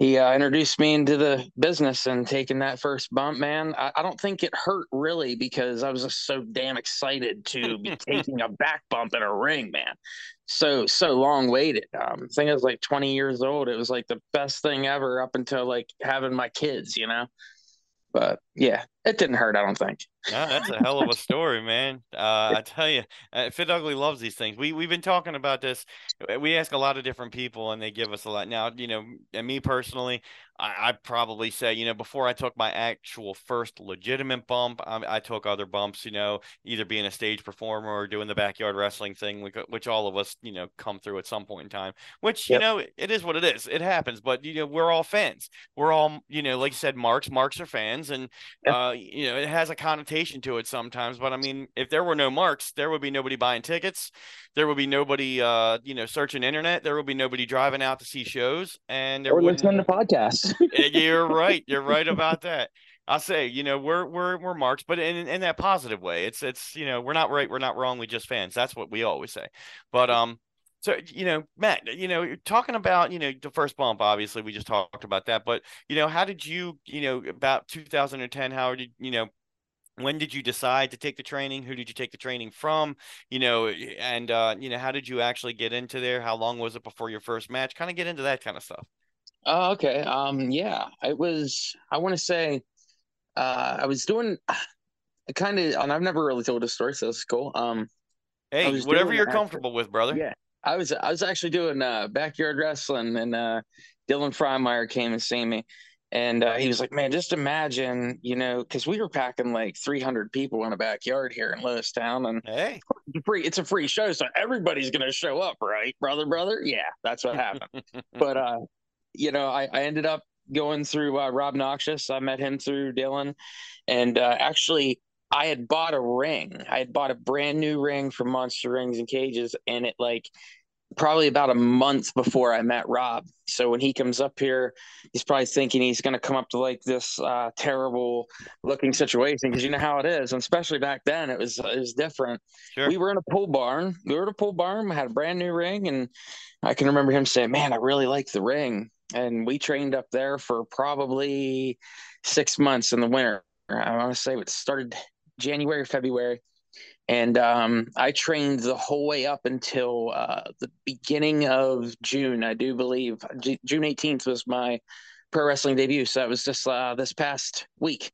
he uh, introduced me into the business and taking that first bump, man. I, I, don't think it hurt really because I was just so damn excited to be [laughs] taking a back bump in a ring, man. So so long waited. Um, I think I was like 20 years old. It was like the best thing ever up until like having my kids, you know. But yeah, it didn't hurt. I don't think. Yeah, that's a hell of a story, man. Uh, I tell you, uh, Fit Ugly loves these things. We we've been talking about this. We ask a lot of different people, and they give us a lot. Now, you know, and me personally, I, I probably say, you know, before I took my actual first legitimate bump, I, I, took other bumps, you know, either being a stage performer or doing the backyard wrestling thing, which, which all of us, you know, come through at some point in time, which, yep. you know, it is what it is. It happens, but, you know, we're all fans. We're all, you know, like you said, marks, marks are fans. And, yep. uh, you know, it has a connotation to it sometimes. But I mean, if there were no marks, there would be nobody buying tickets. There would be nobody, uh, you know, searching internet. There would be nobody driving out to see shows. And there or listening to podcasts. [laughs] You're right. You're right [laughs] about that. I'll say, you know, we're we're we're marks, but in in that positive way. It's it's you know, we're not right, we're not wrong, we just fans. That's what we always say. But um, so you know, Matt, you know, talking about you know the first bump. Obviously, we just talked about that. But you know, how did you you know about 2010? How did you know? When did you decide to take the training? Who did you take the training from? You know, and uh, you know, how did you actually get into there? How long was it before your first match? Kind of get into that kind of stuff. Oh, okay. Um, yeah, it was. I want to say, uh, I was doing [sighs] kind of, and I've never really told a story, so it's cool. Um, hey, whatever you're comfortable with, brother. Yeah, I was. I was actually doing uh, backyard wrestling, and uh, Dylan Freimeyer came and see me, and uh, he was like, "Man, just imagine, you know, because we were packing like 300 people in a backyard here in Lewistown, and hey, it's a free, it's a free show, so everybody's gonna show up, right, brother, brother? Yeah, that's what happened. [laughs] but uh, you know, I, I ended up going through uh, Rob Noxious. I met him through Dylan, and uh, actually, I had bought a ring. I had bought a brand new ring from Monster Rings and Cages, and it like probably about a month before I met Rob. So when he comes up here, he's probably thinking he's going to come up to like this uh, terrible looking situation because you know how it is, and especially back then it was it was different. Sure. We were in a pool barn. We were in a pool barn. I had a brand new ring, and I can remember him saying, "Man, I really like the ring." and we trained up there for probably six months in the winter. I want to say it started January, February, and um, I trained the whole way up until uh, the beginning of June, I do believe. G- June 18th was my pro wrestling debut, so that was just uh, this past week,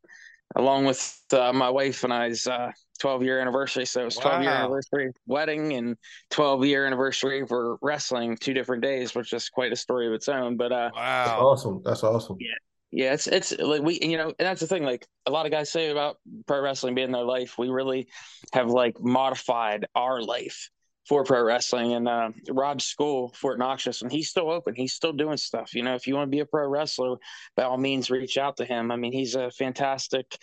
along with uh, my wife and I's uh, 12 year anniversary. So it was 12 wow. year anniversary wedding and 12 year anniversary for wrestling, two different days, which is quite a story of its own. But uh, wow, that's awesome. That's awesome. Yeah. Yeah, it's it's like we you know, and that's the thing. Like a lot of guys say about pro wrestling being their life, we really have like modified our life for pro wrestling. And uh, Rob's school, Fort Noxious, and he's still open. He's still doing stuff. You know, if you want to be a pro wrestler, by all means, reach out to him. I mean, he's a fantastic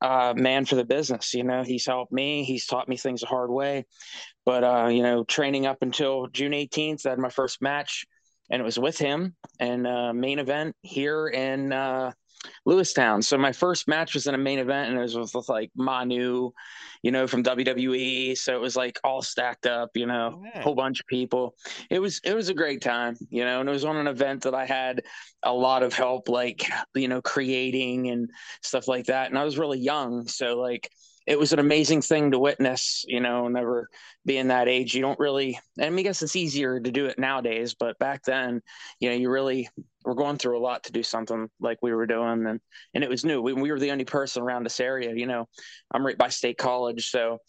uh, man for the business. You know, he's helped me. He's taught me things the hard way. But uh, you know, training up until June 18th, I had my first match and it was with him and uh, main event here in uh, Lewistown. So my first match was in a main event, and it was with, with, like Manu, you know, from WWE. So it was like all stacked up, you know, a whole bunch of people. It was it was a great time, you know, and it was on an event that I had a lot of help, like you know, creating and stuff like that. And I was really young, so like it was an amazing thing to witness, you know, never being that age. You don't really, I mean, I guess it's easier to do it nowadays, but back then, you know, you really were going through a lot to do something like we were doing. And, and it was new. We, we were the only person around this area, you know, I'm right by State College. So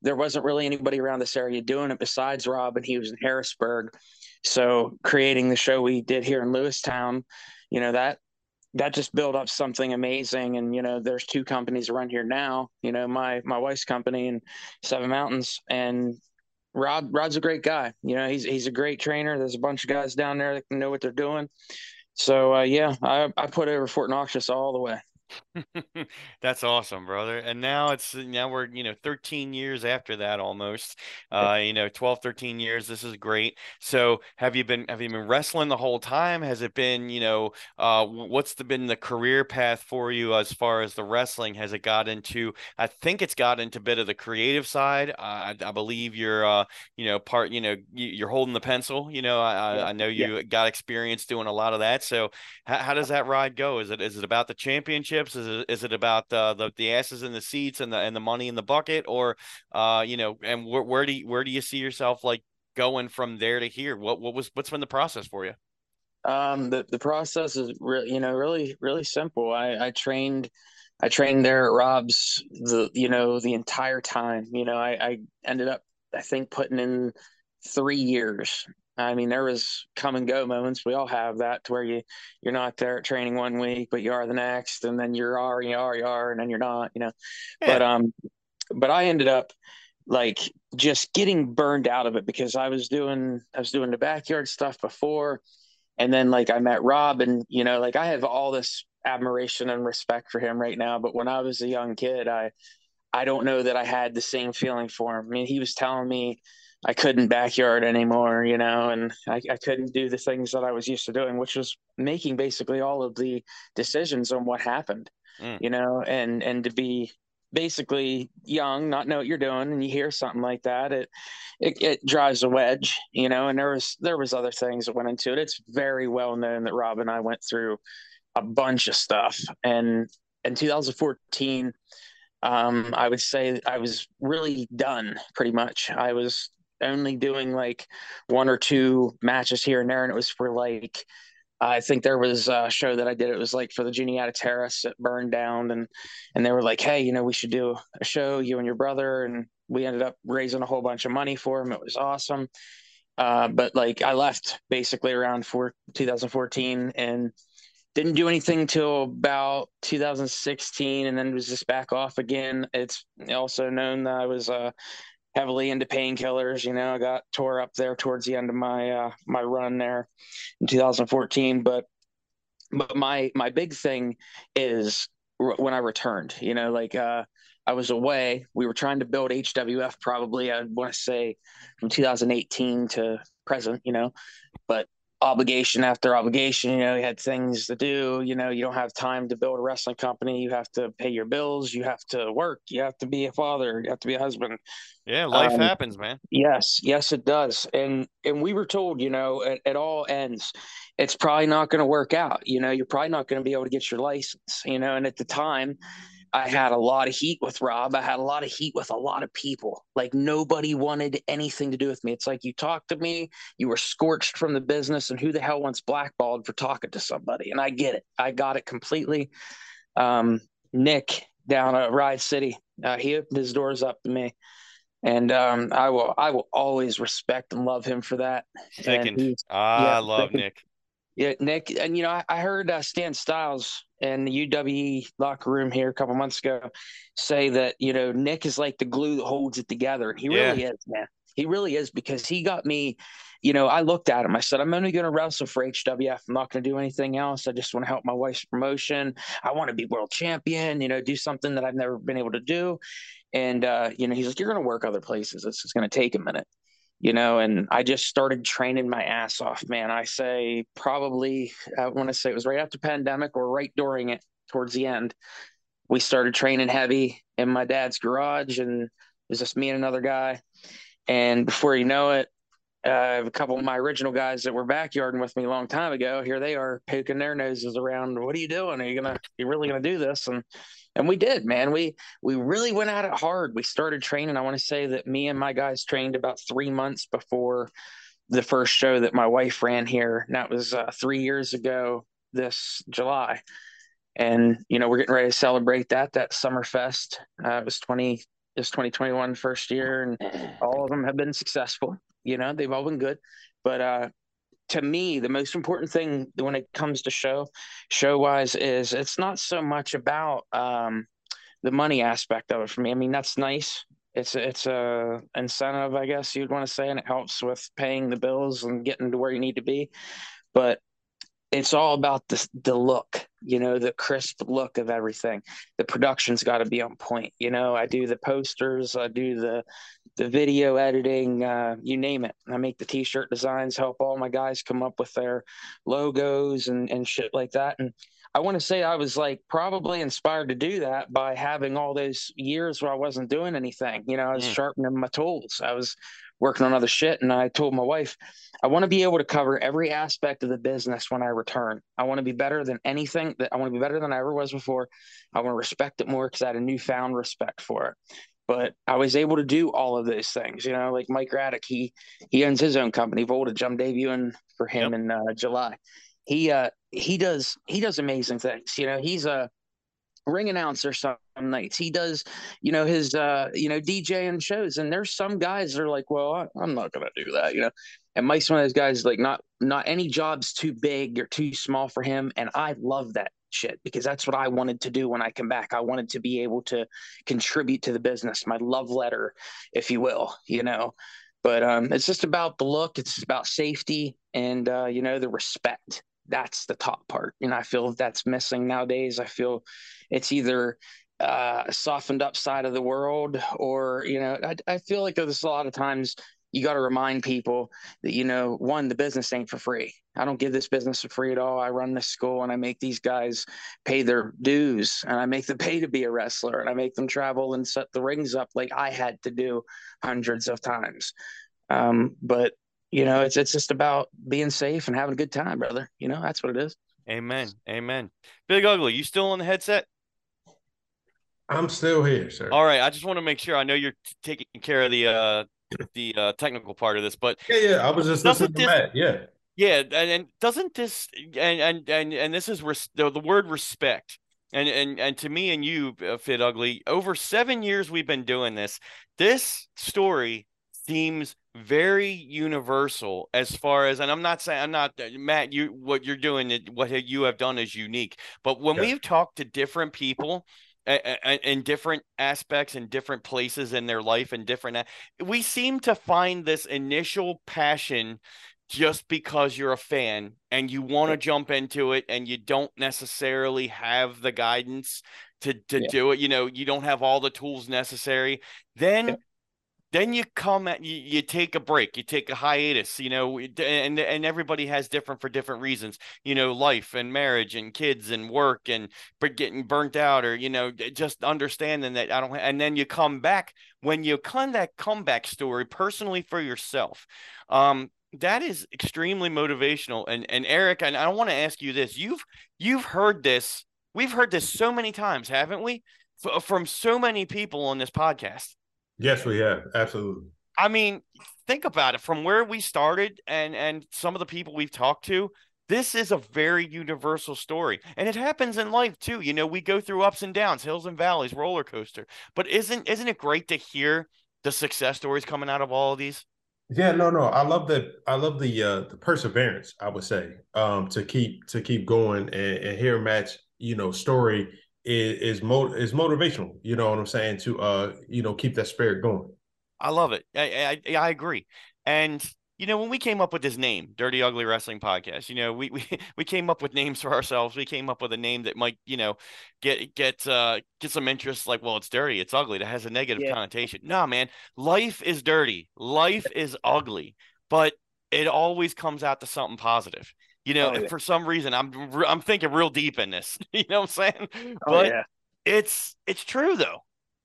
there wasn't really anybody around this area doing it besides Rob, and he was in Harrisburg. So creating the show we did here in Lewistown, you know, that that just built up something amazing. And you know, there's two companies around here now. You know, my my wife's company and Seven Mountains, and Rod Rod's a great guy. You know, he's he's a great trainer. There's a bunch of guys down there that know what they're doing. So uh, yeah, I I put over Fort Noxious all the way. [laughs] That's awesome, brother. And now it's now we're, you know, 13 years after that almost. Uh, you know, 12, 13 years. This is great. So have you been have you been wrestling the whole time? Has it been, you know, uh what's the been the career path for you as far as the wrestling? Has it got into I think it's got into a bit of the creative side. Uh, I, I believe you're uh, you know, part, you know, you're holding the pencil, you know, I I know you yeah. got experience doing a lot of that. So how, how does that ride go? Is it is it about the championship? Championships? Is it, is it about the, the the asses in the seats and the and the money in the bucket, or uh, you know, and where where do you, where do you see yourself like going from there to here? What what was what's been the process for you? Um, the the process is really you know really really simple. I I trained. I trained there at Rob's the you know the entire time. You know, I, I ended up I think putting in three years I mean, there was come and go moments. We all have that to where you you're not there at training one week, but you are the next, and then you are, you are, you are, and then you're not, you know. Yeah. But um, but I ended up like just getting burned out of it because I was doing I was doing the backyard stuff before, and then like I met Rob, and you know, like I have all this admiration and respect for him right now. But when I was a young kid, I I don't know that I had the same feeling for him. I mean, he was telling me I couldn't backyard anymore, you know, and I, I couldn't do the things that I was used to doing, which was making basically all of the decisions on what happened, mm. you know, and and to be basically young, not know what you're doing, and you hear something like that, it, it it drives a wedge, you know. And there was there was other things that went into it. It's very well known that Rob and I went through a bunch of stuff, and in 2014 um, I would say I was really done pretty much. I was only doing like one or two matches here and there, and it was for like I think there was a show that I did. It was like for the Juniata Terrace. It burned down, and and they were like, "Hey, you know, we should do a show, you and your brother." And we ended up raising a whole bunch of money for him. It was awesome. Uh, but like I left basically around for 2014 and didn't do anything till about 2016, and then was just back off again. It's also known that I was uh, heavily into painkillers. You know, I got tore up there towards the end of my uh, my run there in 2014. But but my my big thing is when I returned. You know, like uh, I was away. We were trying to build HWF probably. I want to say from 2018 to present. You know, but obligation after obligation. You know, you had things to do. You know, you don't have time to build a wrestling company. You have to pay your bills. You have to work. You have to be a father. You have to be a husband. Yeah, life um, happens, man. Yes, yes, it does. And and we were told, you know, it, it all ends. It's probably not going to work out. You know, you're probably not going to be able to get your license. You know, and at the time I had a lot of heat with Rob. I had a lot of heat with a lot of people. Like nobody wanted anything to do with me. It's like you talked to me, you were scorched from the business, and who the hell wants blackballed for talking to somebody? And I get it. I got it completely. Um, Nick down at Ride City, uh, he opened his doors up to me, and um, I will I will always respect and love him for that. Second, yeah, I love Nick. Yeah, Nick, and you know, I, I heard uh, Stan Styles in the UWE locker room here a couple months ago say that you know Nick is like the glue that holds it together. He yeah. really is, man. He really is because he got me. You know, I looked at him. I said, I'm only going to wrestle for HWF. I'm not going to do anything else. I just want to help my wife's promotion. I want to be world champion. You know, do something that I've never been able to do. And uh, you know, he's like, you're going to work other places. It's, it's going to take a minute. You know, and I just started training my ass off, man. I say probably, I want to say it was right after pandemic or right during it, towards the end. We started training heavy in my dad's garage, and it was just me and another guy. And before you know it, uh, a couple of my original guys that were backyarding with me a long time ago, here they are poking their noses around. What are you doing? Are you gonna? You really gonna do this? And and we did, man. We we really went at it hard. We started training. I want to say that me and my guys trained about three months before the first show that my wife ran here. And that was uh, three years ago this July. And you know we're getting ready to celebrate that that summer fest. Uh, it was twenty. It was 2021 first year, and all of them have been successful. You know they've all been good, but uh, to me the most important thing when it comes to show show wise is it's not so much about um, the money aspect of it for me. I mean that's nice. It's it's a incentive i guess you'd want to say and it helps with paying the bills and getting to where you need to be. But it's all about the the look, you know, the crisp look of everything. The production's got to be on point. You know, I do the posters, I do the the video editing, uh, you name it. I make the t-shirt designs, help all my guys come up with their logos and and shit like that. And I want to say I was like probably inspired to do that by having all those years where I wasn't doing anything. You know, I was mm. sharpening my tools. I was working on other shit. And I told my wife, I want to be able to cover every aspect of the business when I return. I want to be better than anything that I want to be better than I ever was before. I want to respect it more because I had a newfound respect for it. But I was able to do all of those things, you know, like Mike Raddick, he he owns his own company, Voltage. I'm debuting for him yep. in uh, July. He uh he does he does amazing things. You know, he's a ring announcer some nights. He does, you know, his uh, you know, DJ and shows. And there's some guys that are like, well, I, I'm not gonna do that, you know. And Mike's one of those guys like not not any job's too big or too small for him. And I love that shit because that's what I wanted to do when I come back. I wanted to be able to contribute to the business, my love letter, if you will, you know. But um, it's just about the look, it's about safety and uh, you know, the respect that's the top part. And I feel that's missing nowadays. I feel it's either uh, softened up side of the world or, you know, I, I feel like there's a lot of times you got to remind people that, you know, one, the business ain't for free. I don't give this business for free at all. I run this school and I make these guys pay their dues and I make them [laughs] pay to be a wrestler and I make them travel and set the rings up like I had to do hundreds of times. Um, but you know, it's it's just about being safe and having a good time, brother. You know, that's what it is. Amen. Amen. Big Ugly, you still on the headset? I'm still here, sir. All right. I just want to make sure I know you're t- taking care of the uh the uh technical part of this, but yeah, yeah. I was just listening to Matt. Yeah. Yeah, and, and doesn't this and and and and this is res- the, the word respect. And and and to me and you, uh, Fit Ugly, over seven years we've been doing this. This story seems very universal as far as and i'm not saying i'm not uh, matt you what you're doing what you have done is unique but when yeah. we've talked to different people in different aspects and different places in their life and different we seem to find this initial passion just because you're a fan and you want to jump into it and you don't necessarily have the guidance to to yeah. do it you know you don't have all the tools necessary then yeah then you come at you, you take a break you take a hiatus you know and and everybody has different for different reasons you know life and marriage and kids and work and getting burnt out or you know just understanding that i don't and then you come back when you come that comeback story personally for yourself um that is extremely motivational and and eric and i want to ask you this you've you've heard this we've heard this so many times haven't we? F- from so many people on this podcast Yes, we have. Absolutely. I mean, think about it from where we started and and some of the people we've talked to. This is a very universal story, and it happens in life too. You know, we go through ups and downs, hills and valleys, roller coaster. But isn't isn't it great to hear the success stories coming out of all of these? Yeah, no, no. I love that. I love the uh the perseverance. I would say um to keep to keep going and, and hear match you know story is is, mo- is motivational. You know what I'm saying to uh you know keep that spirit going. I love it. I I, I agree. And you know, when we came up with this name, Dirty Ugly Wrestling Podcast, you know, we we [laughs] we came up with names for ourselves. We came up with a name that might, you know, get get uh get some interest. Like, well, it's dirty, it's ugly. That has a negative yeah. connotation. Nah, man, life is dirty. Life is ugly, but it always comes out to something positive. You know, oh, yeah. for some reason, I'm I'm thinking real deep in this. [laughs] You know what I'm saying? Oh, but yeah. it's it's true though,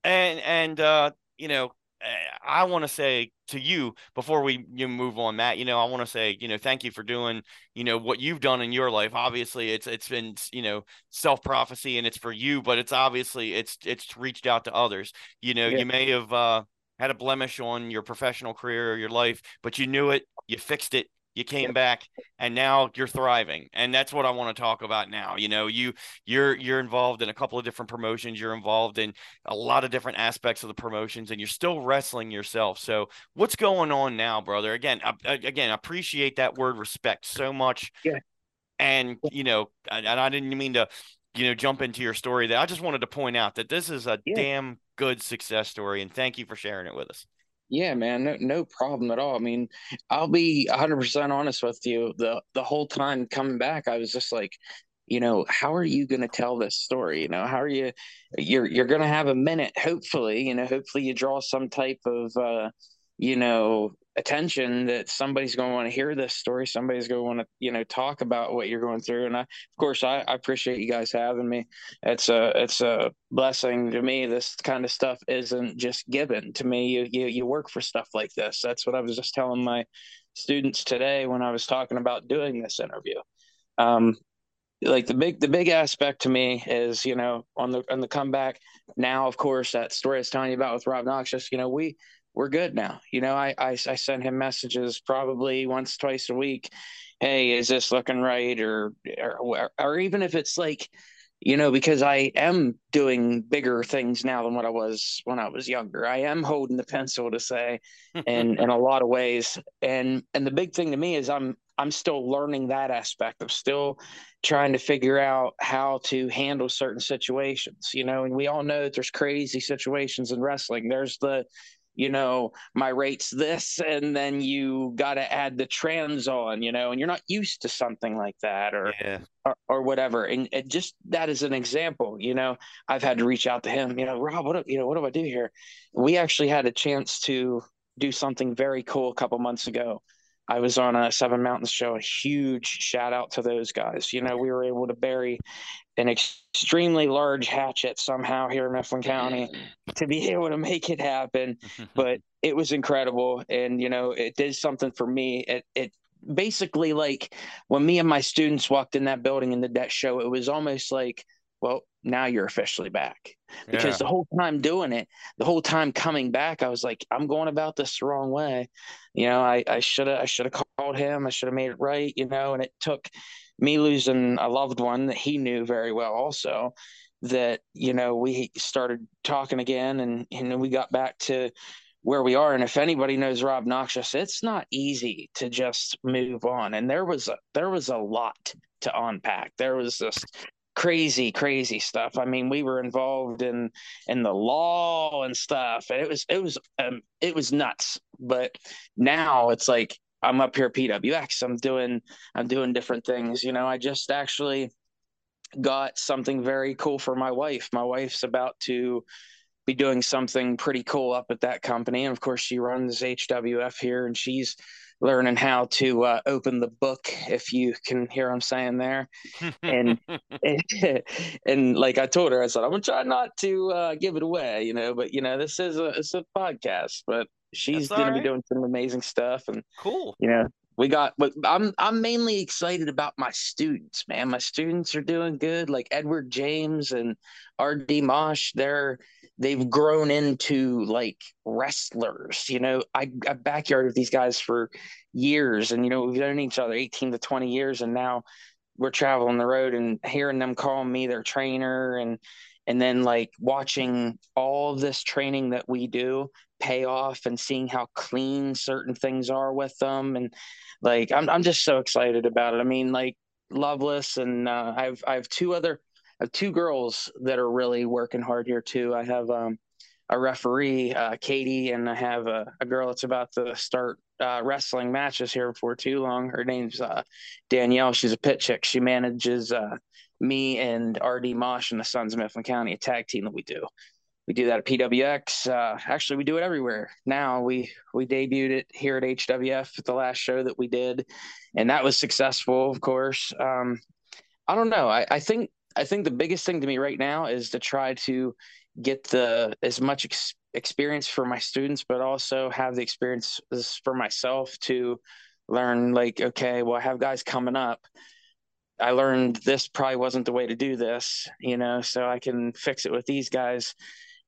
and and uh, you know, Eh, I want to say to you before we you move on, Matt. You know, I want to say you know thank you for doing you know what you've done in your life. Obviously, it's it's been you know self prophecy and it's for you, but it's obviously it's it's reached out to others. You know, yeah. you may have uh, had a blemish on your professional career or your life, but you knew it, you fixed it, you came back and now you're thriving and that's what i want to talk about now you know you you're you're involved in a couple of different promotions you're involved in a lot of different aspects of the promotions and you're still wrestling yourself so what's going on now brother? Again I, again appreciate that word respect so much yeah. and you know and i didn't mean to you know jump into your story that i just wanted to point out that this is a yeah. damn good success story and thank you for sharing it with us yeah, man, no, no problem at all. I mean, I'll be 100% honest with you. The the whole time coming back, I was just like, you know, how are you going to tell this story? You know, how are you you're you're going to have a minute hopefully, you know, hopefully you draw some type of uh, you know, attention that somebody's going to want to hear this story somebody's going to want to you know talk about what you're going through and i of course I, I, appreciate you guys having me. It's a it's a blessing to me this kind of stuff isn't just given to me. You you, you work for stuff like this. That's what i was just telling my students today when i was talking about doing this interview. Um like the big the big aspect to me is you know on the on the comeback now of course that story i was telling you about with rob noxious you know we we're good now. You know, I, I, I send him messages probably once, twice a week. Hey, is this looking right? Or, or, or even if it's like, you know, because I am doing bigger things now than what I was when I was younger. I am holding the pencil to say, in [laughs] in a lot of ways. And and the big thing to me is I'm I'm still learning that aspect. I'm still trying to figure out how to handle certain situations. You know, and we all know that there's crazy situations in wrestling. There's the you know, my rate's this, and then you got to add the trans on, you know, and you're not used to something like that or, yeah. or, or, whatever. And it just that is an example, you know, I've had to reach out to him, you know, Rob, what, do, you know, what do I do here? We actually had a chance to do something very cool a couple months ago. I was on a Seven Mountains show. A huge shout out to those guys. You know, we were able to bury an extremely large hatchet somehow here in Mifflin County to be [laughs] able to make it happen. [laughs] but it was incredible, and you know, it did something for me. It it basically like when me and my students walked in that building and did that show, it was almost like, well, now you're officially back. Because yeah. the whole time doing it, the whole time coming back, I was like, I'm going about this the wrong way. You know, I I should have I should have called him. I should have made it right. You know, and it took me losing a loved one that he knew very well also that you know we started talking again and and we got back to where we are. And if anybody knows rob noxious it's not easy to just move on. And there was a there was a lot to unpack. There was just crazy crazy stuff. I mean we were involved in in the law and stuff. And it was it was um, it was nuts. But now it's like i'm up here at pwx i'm doing i'm doing different things you know. I just actually got something very cool for my wife. My wife's about to be doing something pretty cool up at that company. And of course she runs hwf here and she's learning how to uh, open the book if you can hear what i'm saying there. And, and, [laughs] and like i told her i said i'm gonna try not to uh, give it away you know but you know this is a it's a podcast but she's gonna be doing some amazing stuff and cool. you know we got but i'm i'm mainly excited about my students man. My students are doing good. Like edward james and rd mosh they're they've grown into like wrestlers. You know, I, I backyard with these guys for years, and you know we've known each other eighteen to twenty years, and now we're traveling the road and hearing them call me their trainer and and then like watching all this training that we do pay off and seeing how clean certain things are with them and like I'm I'm just so excited about it. I mean like Loveless and uh, I've I have two other have two girls that are really working hard here too. I have um, a referee, uh, Katie, and I have a, a, girl that's about to start uh, wrestling matches here before too long. Her name's uh, Danielle. She's a pit chick. She manages uh, me and RD Mosh and the Sons of Mifflin County, a tag team that we do. We do that at PWX. Uh, actually, we do it everywhere now. We we debuted it here at HWF at the last show that we did, and that was successful, of course. Um, I don't know. I, I think I think the biggest thing to me right now is to try to get the as much ex- experience for my students, but also have the experience for myself to learn. Like, okay, well, I have guys coming up. I learned this probably wasn't the way to do this, you know, so I can fix it with these guys.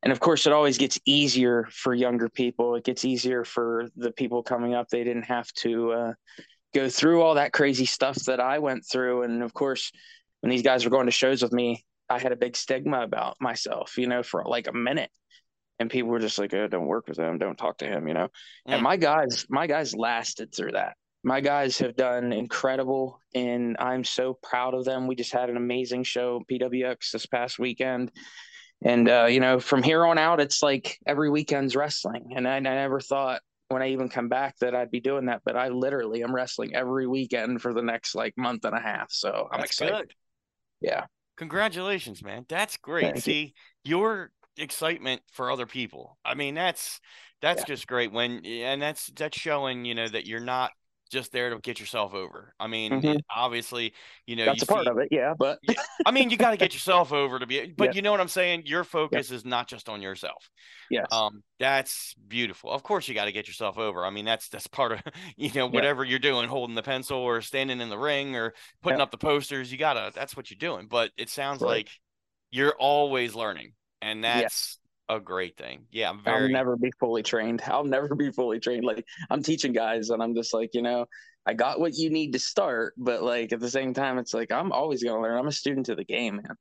And of course, it always gets easier for younger people. It gets easier for the people coming up. They didn't have to uh, go through all that crazy stuff that I went through. And of course, when these guys were going to shows with me, I had a big stigma about myself, you know, for like a minute. And people were just like, oh, don't work with him, don't talk to him, you know. Mm. And my guys, my guys lasted through that. My guys have done incredible and I'm so proud of them. We just had an amazing show PWX this past weekend. And uh, you know, from here on out, it's like every weekend's wrestling. And I, I never thought when I even come back that I'd be doing that, but I literally am wrestling every weekend for the next like month and a half. So I'm That's excited. Good. Yeah. Congratulations, man. That's great. Thank See, you. your excitement for other people. I mean, that's that's yeah. just great when and that's that's showing, you know, that you're not just there to get yourself over. I mean, mm-hmm. obviously, you know, that's you a part see, of it, yeah. But yeah, I mean, you got to get yourself over to be. But yeah. you know what I'm saying? Your focus yeah. is not just on yourself. Yes. Um, that's beautiful. Of course, you got to get yourself over. I mean, that's that's part of [laughs] you know whatever you're doing, holding the pencil or standing in the ring or putting up the posters. You gotta. That's what you're doing. But it sounds right. like you're always learning, and that's. A great thing. Yeah, I'm very. I'll never be fully trained. [laughs] I'll never be fully trained. Like I'm teaching guys, and I'm just like, you know, I got what you need to start, but like at the same time, it's like I'm always gonna learn. I'm a student of the game, man.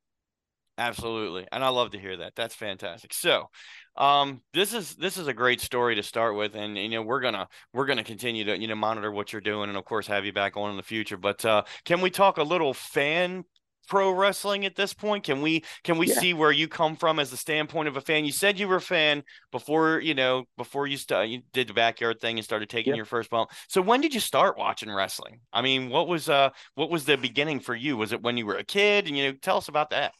Absolutely, and I love to hear that. That's fantastic. So, um, this is this is a great story to start with, and you know we're gonna we're gonna continue to you know monitor what you're doing, and of course have you back on in the future. But uh, can we talk a little fan pro wrestling at this point? Can we can we yeah. see where you come from as the standpoint of a fan? You said you were a fan before you know before you st- you did the backyard thing and started taking yep. your first bump. So when did you start watching wrestling? I mean, what was uh what was the beginning for you? Was it when you were a kid? And you know, tell us about that.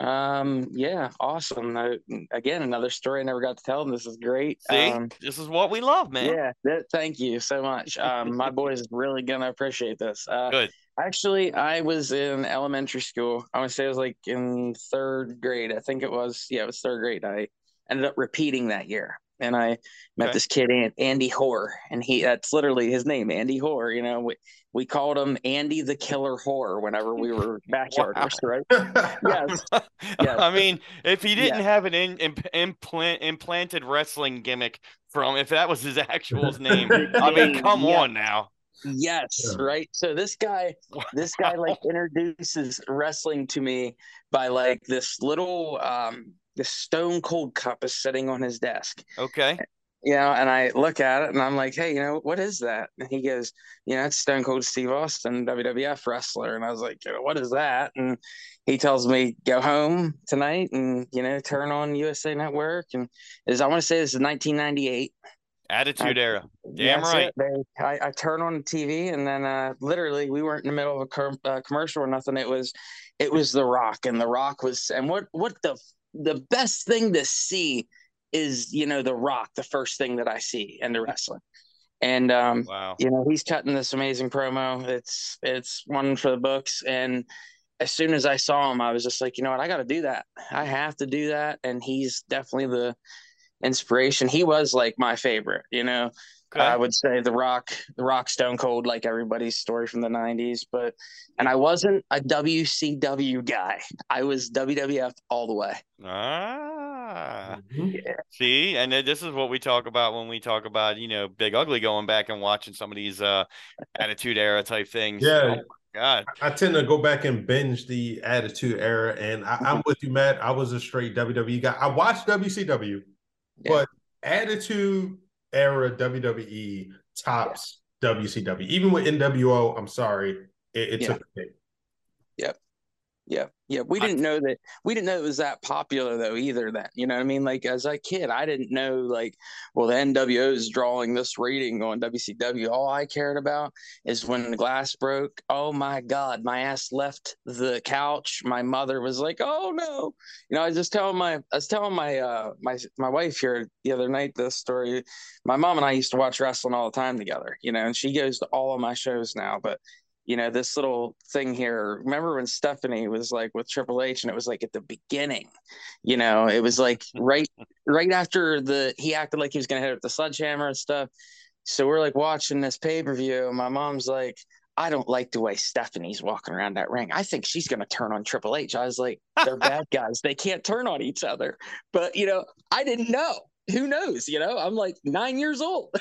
Um, yeah, awesome. Uh, again, another story I never got to tell, and this is great. See, um, this is what we love, man. Yeah, th- thank you so much. Um, my boys really gonna appreciate this. Uh, Good. Actually, I was in elementary school. I would say I was like in third grade. I think it was. Yeah, it was third grade. I ended up repeating that year, and I met okay. this kid, Andy Hoare, and he that's literally his name, Andy Hoare. You know, we, we called him Andy the Killer Hoare whenever we were [laughs] backyarders, wow. right? [laughs] yes. yes. I mean, if he didn't yeah. have an in, in, implant implanted wrestling gimmick from, if that was his actual name, I mean, come yeah. on now. Yes, yeah. right. So this guy, this guy like [laughs] introduces wrestling to me by like this little um this stone cold cup is sitting on his desk. Okay. You know, and I look at it and I'm like, hey, you know, what is that? And he goes, you know, it's Stone Cold Steve Austin, WWF wrestler. And I was like, what is that? And he tells me, go home tonight and, you know, turn on USA Network. And is I want to say this is 1998. Attitude I, era. Damn right. I, I turn on the TV and then uh, literally we weren't in the middle of a com- uh, commercial or nothing. It was it was The Rock and The Rock was and what what the the best thing to see is you know The Rock the first thing that I see in the wrestling. And um, wow. you know he's cutting this amazing promo. It's it's one for the books and as soon as I saw him, I was just like, you know what, I got to do that. I have to do that. And he's definitely the inspiration. He was like my favorite, you know. Okay. I would say the Rock, the Rock, Stone Cold, like everybody's story from the '90s. But and I wasn't a WCW guy. I was WWF all the way. Ah, mm-hmm. yeah. see, and this is what we talk about when we talk about you know Big Ugly going back and watching some of these uh Attitude Era type things. Yeah. Oh, God. I tend to go back and binge the Attitude Era, and I, am [laughs] with you, Matt. I was a straight WWE guy. I watched WCW. But Attitude Era WWE tops yeah. WCW. Even with NWO, I'm sorry, it, it yeah. took a hit. Yep. Yeah, yeah. We didn't know that. We didn't know it was that popular though either. Then you know what I mean? Like as a kid, I didn't know like, well, the NWO is drawing this rating on WCW. All I cared about is when the glass broke. Oh my God, my ass left the couch. My mother was like, "Oh no," you know. I was just telling my, I was telling my, uh, my, my wife here the other night this story. My mom and I used to watch wrestling all the time together, you know, and she goes to all of my shows now, but you know, this little thing here. Remember when Stephanie was like with Triple H and it was like at the beginning, you know, it was like [laughs] right right after the he acted like he was gonna hit with the sledgehammer and stuff. So we're like watching this pay-per-view, and my mom's like, I don't like the way Stephanie's walking around that ring. I think she's gonna turn on Triple H. I was like, they're [laughs] bad guys. They can't turn on each other. But you know, I didn't know. Who knows? You know, I'm like nine years old. [laughs]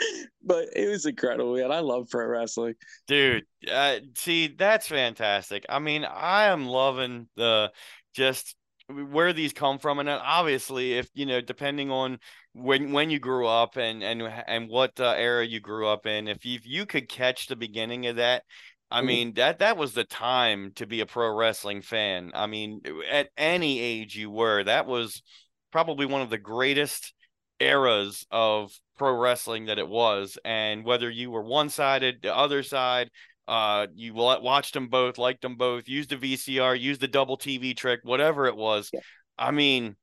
[laughs] but it was incredible, man. I love pro wrestling, dude. Uh, see, that's fantastic. I mean, I am loving the just where these come from, and obviously, if you know, depending on when when you grew up and and and what uh, era you grew up in, if you, if you could catch the beginning of that, I mm-hmm. mean that that was the time to be a pro wrestling fan. I mean, at any age you were, that was probably one of the greatest eras of pro wrestling that it was and whether you were one sided the other side uh you watched them both liked them both used the vcr used the double tv trick whatever it was yeah. i mean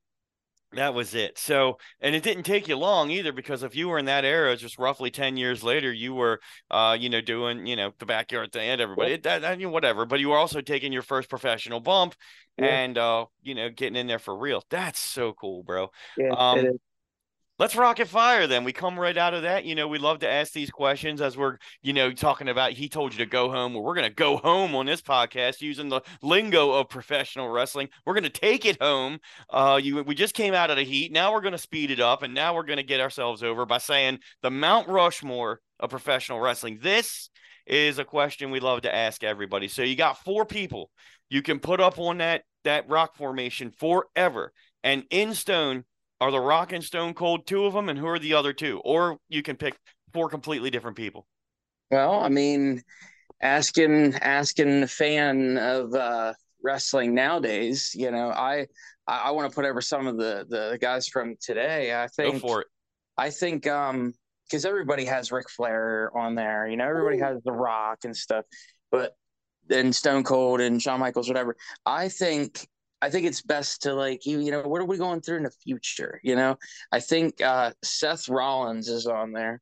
that was it so and it didn't take you long either because if you were in that era just roughly 10 years later you were uh you know doing you know the backyard thing and everybody yeah. that, that, you know, whatever but you were also taking your first professional bump yeah. and uh you know getting in there for real that's so cool bro yeah, um let's rocket fire then. We come right out of that. You know we love to ask these questions as we're you know talking about he told you to go home. Well, we're going to go home on this podcast using the lingo of professional wrestling. We're going to take it home. Uh you we just came out of the heat. Now we're going to speed it up and now we're going to get ourselves over by saying the mount rushmore of professional wrestling. This is a question we love to ask everybody. So you got four people. You can put up on that that rock formation forever and in stone are the Rock and Stone Cold two of them, and who are the other two? Or you can pick four completely different people. Well, I mean, asking asking the fan of uh, wrestling nowadays, you know, I I, I want to put over some of the the guys from today. I think Go for it. I think um because everybody has Ric Flair on there, you know, everybody Ooh. has The Rock and stuff, but then Stone Cold and Shawn Michaels, whatever. I think I think it's best to like you, you know, what are we going through in the future? You know, I think uh, Seth Rollins is on there.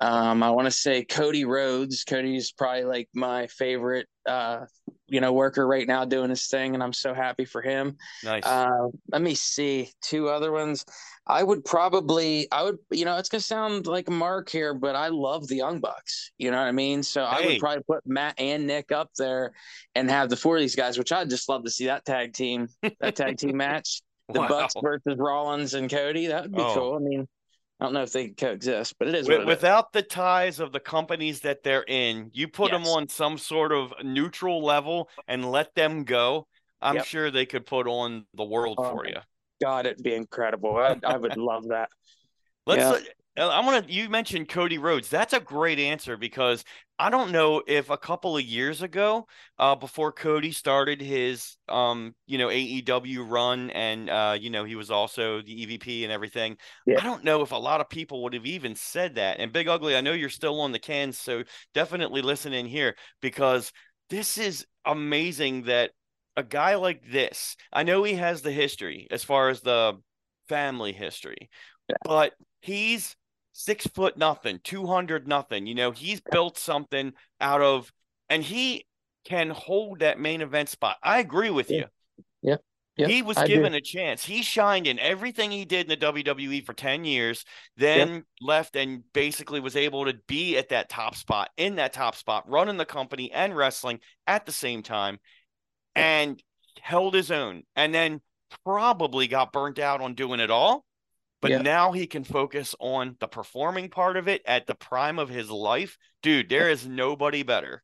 Um, I want to say Cody Rhodes. Cody's probably like my favorite, uh, you know, worker right now doing his thing, and I'm so happy for him. Nice. Uh, let me see two other ones. I would probably, I would, you know, it's gonna sound like Mark here, but I love the Young Bucks. You know what I mean? So hey. I would probably put Matt and Nick up there and have the four of these guys, which I'd just love to see that tag team, that tag team [laughs] match. The wow. Bucks versus Rollins and Cody. That would be oh. cool. I mean, I don't know if they can coexist, but it is. With, without is. the ties of the companies that they're in, you put yes. them on some sort of neutral level and let them go. I'm yep. sure they could put on the world oh, for you. God, it'd be incredible. I, I would love that. [laughs] Let's. Yeah. Uh, I want to. You mentioned Cody Rhodes. That's a great answer because I don't know if a couple of years ago, uh, before Cody started his, um, you know, AEW run, and uh, you know, he was also the EVP and everything. Yeah. I don't know if a lot of people would have even said that. And Big Ugly, I know you're still on the cans, so definitely listen in here because this is amazing that a guy like this. I know he has the history as far as the family history, yeah. but he's six foot nothing, 200 nothing. You know, he's built something out of, and he can hold that main event spot. I agree with yeah. you. Yeah. He was given a chance. He shined in everything he did in the WWE for 10 years, then left and basically was able to be at that top spot, in that top spot, running the company and wrestling at the same time, and held his own. And then probably got burnt out on doing it all but yeah. now he can focus on the performing part of it at the prime of his life. Dude, there is nobody better.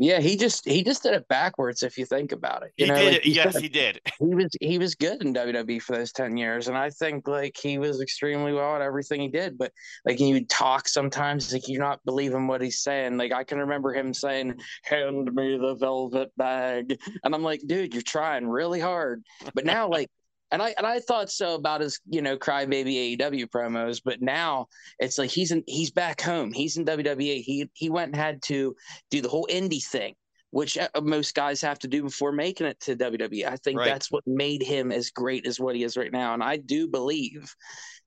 Yeah, he just he just did it backwards if you think about it. You he know, did like it. Yes, he did. he was he was good in WWE for those 10 years. And I think like he was extremely well at everything he did. But like he would talk sometimes, like you're not believing what he's saying. Like I can remember him saying, Hand me the velvet bag. And I'm like, dude, you're trying really hard. But now like and I and I thought so about his, you know, crybaby AEW promos, but now it's like he's in he's back home. He's in WWE. He he went and had to do the whole indie thing, which uh, most guys have to do before making it to WWE. I think Right. that's what made him as great as what he is right now. And I do believe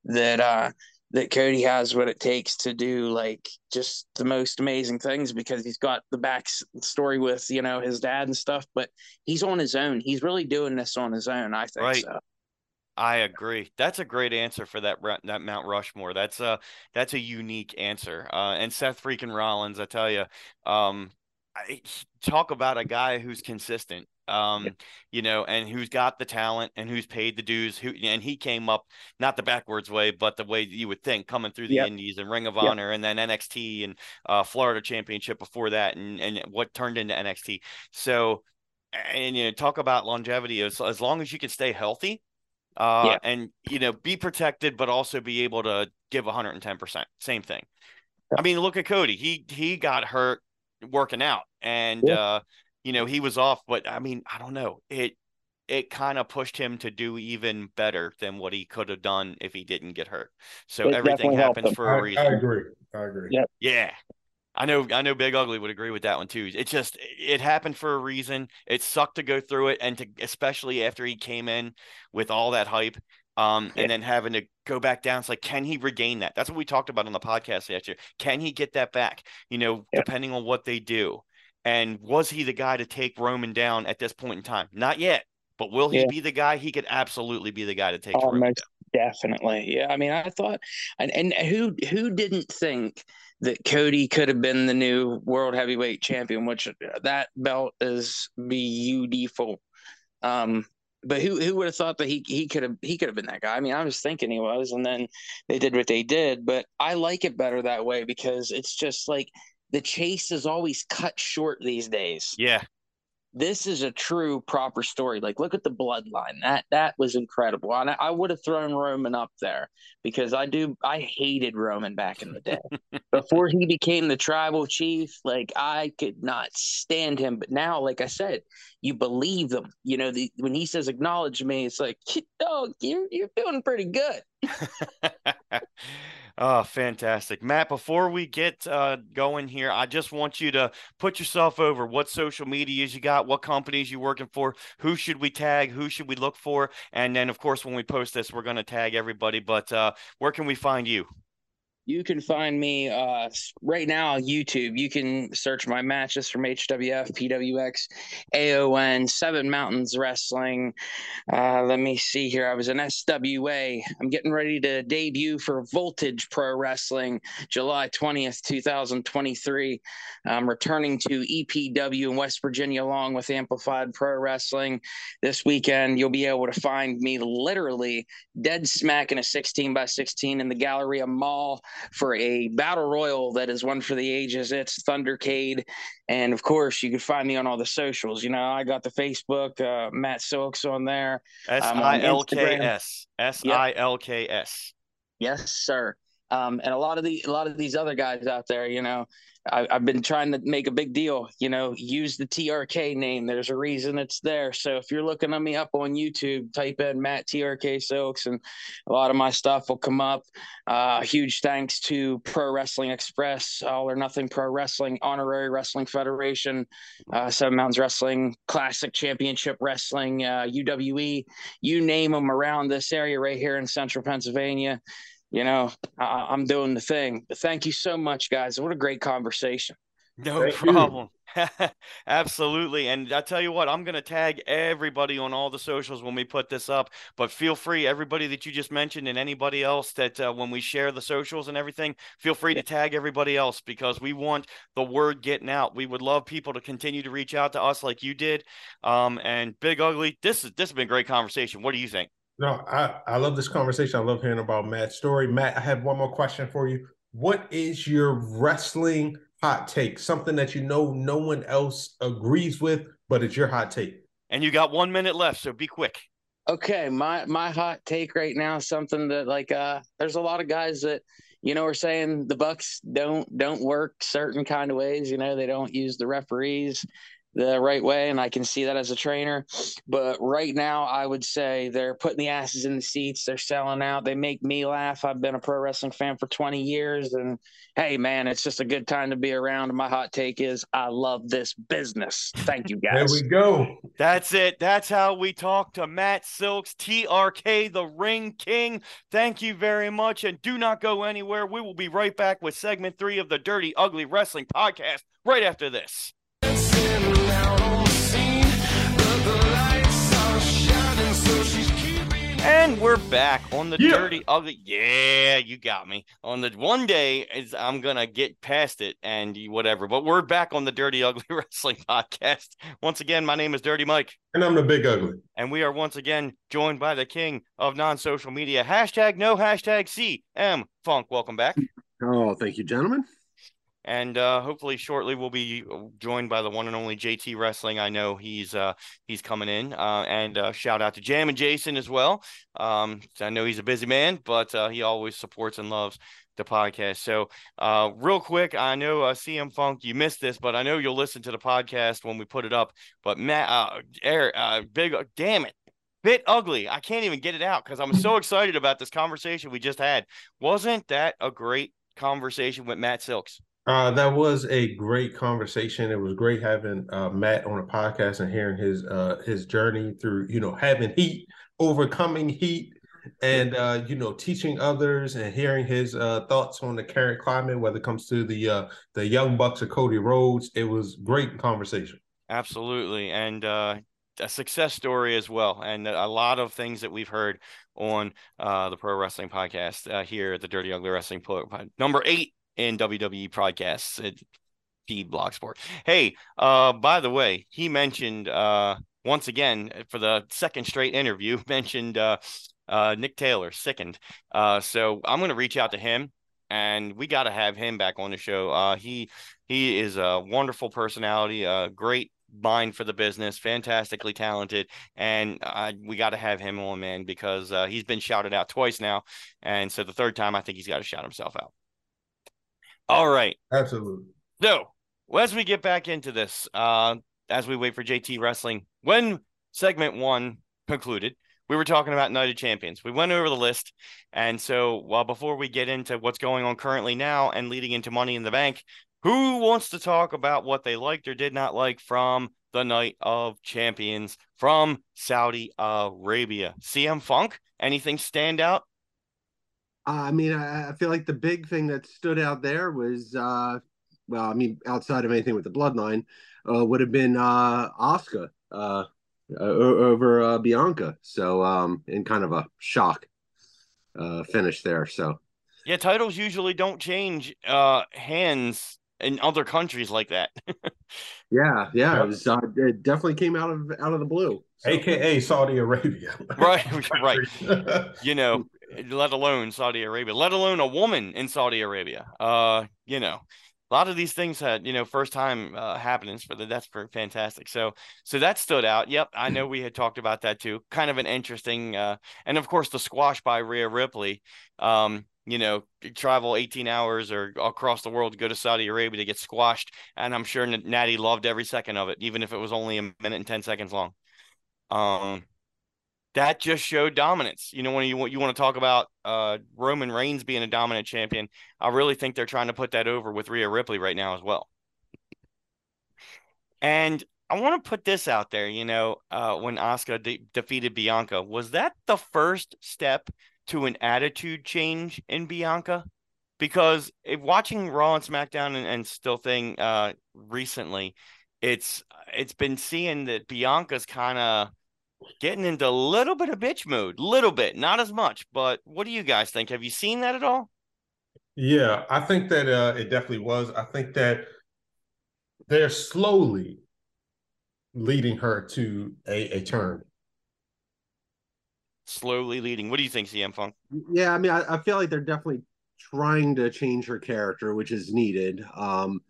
that uh that Cody has what it takes to do like just the most amazing things because he's got the back story with you know his dad and stuff, but he's on his own. He's really doing this on his own. I think Right. so. I agree. That's a great answer for that that Mount Rushmore. That's a that's a unique answer. Uh, and Seth freaking Rollins, I tell you, um, I, talk about a guy who's consistent. Um, you know, and who's got the talent and who's paid the dues. Who and he came up not the backwards way, but the way you would think, coming through the. Indies and Ring of. Honor, and then NXT and uh, Florida Championship before that, and and what turned into NXT. So, and you know, talk about longevity. As as long as you can stay healthy uh Yeah. and you know be protected but also be able to give 110% same thing i mean look at cody he he got hurt working out and Yeah. uh you know he was off but i mean i don't know it it kind of pushed him to do even better than what he could have done if he didn't get hurt so It everything happens for a I, reason I agree. I agree. Yeah. yeah. I know I know Big Ugly would agree with that one too. It just it happened for a reason. It sucked to go through it and to especially after he came in with all that hype. Um, and then having to go back down. It's like, can he regain that? That's what we talked about on the podcast last year. Can he get that back? You know, depending on what they do. And was he the guy to take Roman down at this point in time? Not yet. But will he Yeah. be the guy? He could absolutely be the guy to take Oh, Roman most definitely. Yeah. I mean, I thought, and, and who who didn't think that Cody could have been the new world heavyweight champion? Which uh, that belt is beautiful. Um, but who who would have thought that he he could have he could have been that guy? I mean, I was thinking he was, and then they did what they did. But I like it better that way because it's just like the chase is always cut short these days Yeah. This is a true proper story. Like, look at the bloodline. That that was incredible. And I, I would have thrown Roman up there because I do. I hated Roman back in the day [laughs] before he became the tribal chief. Like, I could not stand him. But now, like I said, you believe them. You know, the, when he says "acknowledge me," it's like, dog, you're you're doing pretty good. [laughs] oh, fantastic. Matt, before we get uh, going here, I just want you to put yourself over what social medias you got, what companies you're working for, who should we tag, who should we look for? And then, of course, when we post this, we're going to tag everybody. But uh, where can we find you? You can find me uh, right now on YouTube. You can search my matches from HWF, PWX, AON, Seven Mountains Wrestling. Uh, let me see here. I was in SWA. I'm getting ready to debut for Voltage Pro Wrestling July 20th, 2023. I'm returning to EPW in West Virginia along with Amplified Pro Wrestling. This weekend, you'll be able to find me literally dead smack in a 16 by 16 in the Galleria Mall for a battle royal that is one for the ages. It's Thundercade. And of course, you can find me on all the socials. You know, I got the Facebook, uh, Matt Silks on there. S I L K S. S I L K S. Yes, sir. Um, and a lot of the a lot of these other guys out there, you know, I, I've been trying to make a big deal. You know, use the TRK name. There's a reason it's there. So if you're looking at me up on YouTube, type in Matt TRK Silks, and a lot of my stuff will come up. Uh, huge thanks to Pro Wrestling Express, All or Nothing Pro Wrestling, Honorary Wrestling Federation, uh, Seven Mountains Wrestling, Classic Championship Wrestling, uh, UWE, you name them around this area right here in Central Pennsylvania you know, I, I'm doing the thing. But thank you so much, guys. What a great conversation. No Thank problem. [laughs] Absolutely. And I tell you what, I'm going to tag everybody on all the socials when we put this up. But feel free, everybody that you just mentioned and anybody else that uh, when we share the socials and everything, feel free to tag everybody else because we want the word getting out. We would love people to continue to reach out to us like you did. Um, and Big Ugly, this is this has been a great conversation. What do you think? No, I, I love this conversation. I love hearing about Matt's story. Matt, I have one more question for you. What is your wrestling hot take, something that you know no one else agrees with, but it's your hot take. And you got one minute left, so be quick. Okay, my my hot take right now is something that like uh there's a lot of guys that you know are saying the Bucks don't don't work certain kind of ways, you know, they don't use the referees the right way, and I can see that as a trainer. But right now, I would say they're putting the asses in the seats. They're selling out. They make me laugh. I've been a pro wrestling fan for 20 years, and hey, man, it's just a good time to be around. My hot take is I love this business. Thank you, guys. There we go. That's it. That's how we talk to Matt Silks, TRK, the Ring King. Thank you very much, and do not go anywhere. We will be right back with segment three of the Dirty Ugly Wrestling Podcast right after this. And we're back on the Yeah. dirty ugly. Yeah, you got me. On the one day is I'm gonna get past it and whatever. But we're back on the Dirty Ugly [laughs] Wrestling Podcast. Once again, my name is Dirty Mike, And I'm the big ugly. and we are once again joined by the king of non-social media. Hashtag no hashtag CM Funk. Welcome back. Oh, thank you, gentlemen. And uh, hopefully shortly we'll be joined by the one and only JT Wrestling. I know he's uh, he's coming in. Uh, and uh, shout out to Jam and Jason as well. Um, I know he's a busy man, but uh, he always supports and loves the podcast. So uh, real quick, I know uh, CM Funk, you missed this, but I know you'll listen to the podcast when we put it up. But Matt, uh, Eric, uh, big, damn it. Bit ugly. I can't even get it out because I'm so excited about this conversation we just had. Wasn't that a great conversation with Matt Silks? Uh, that was a great conversation. It was great having uh, Matt on a podcast and hearing his uh, his journey through, you know, having heat, overcoming heat, and uh, you know, teaching others and hearing his uh, thoughts on the current climate, whether it comes to the uh, the young bucks of Cody Rhodes. It was great conversation. Absolutely. And uh, a success story as well. And a lot of things that we've heard on uh, the Pro Wrestling Podcast uh, here at the Dirty Ugly Wrestling Pro- number eight in WWE podcasts at P Blocksport. Hey, uh, by the way, he mentioned uh, once again for the second straight interview, [laughs] mentioned uh, uh, Nick Taylor, sickened. Uh, so I'm going to reach out to him and we got to have him back on the show. Uh, he he is a wonderful personality, a great mind for the business, fantastically talented, and we got to have him on, man, because uh, he's been shouted out twice now, and so the third time, I think he's got to shout himself out. All right, Absolutely. so as we get back into this, uh, as we wait for JT Wrestling, when segment one concluded, we were talking about Night of Champions. We went over the list, and so well, before we get into what's going on currently now and leading into Money in the Bank, who wants to talk about what they liked or did not like from the Night of Champions from Saudi Arabia? CM Funk, anything stand out? Uh, I mean, I, I feel like the big thing that stood out there was, uh, well, I mean, outside of anything with the bloodline, uh, would have been uh, Asuka uh, uh, over uh, Bianca. So, um, in kind of a shock uh, finish there. So, Yeah, titles usually don't change uh hands in other countries like that. [laughs] yeah, yeah, it was. Uh, it definitely came out of out of the blue. So, AKA Saudi Arabia. Right, [laughs] right. [laughs] you know, let alone Saudi Arabia, let alone a woman in Saudi Arabia. Uh, you know, a lot of these things had, you know, first time uh, happenings for the that's fantastic. So, so that stood out. Yep, I know we had talked about that too. Kind of an interesting, uh, and of course the squash by Rhea Ripley. Um, you know, travel 18 hours or across the world to go to Saudi Arabia to get squashed, and I'm sure Natty loved every second of it, even if it was only a minute and 10 seconds long. Um, that just showed dominance. You know, when you you want to talk about uh, Roman Reigns being a dominant champion, I really think they're trying to put that over with Rhea Ripley right now as well. And I want to put this out there. You know, uh, when Asuka de- defeated Bianca, was that the first step to an attitude change in Bianca? Because if watching Raw and SmackDown and, and still thing uh, recently, it's it's been seeing that Bianca's kind of getting into a little bit of bitch mood, little bit, not as much. But what do you guys think? Have you seen that at all? Yeah, I think that uh, it definitely was. I think that they're slowly leading her to a, a turn. Slowly leading. What do you think, CM Funk? yeah, I mean, I, I feel like they're definitely trying to change her character, which is needed. Um,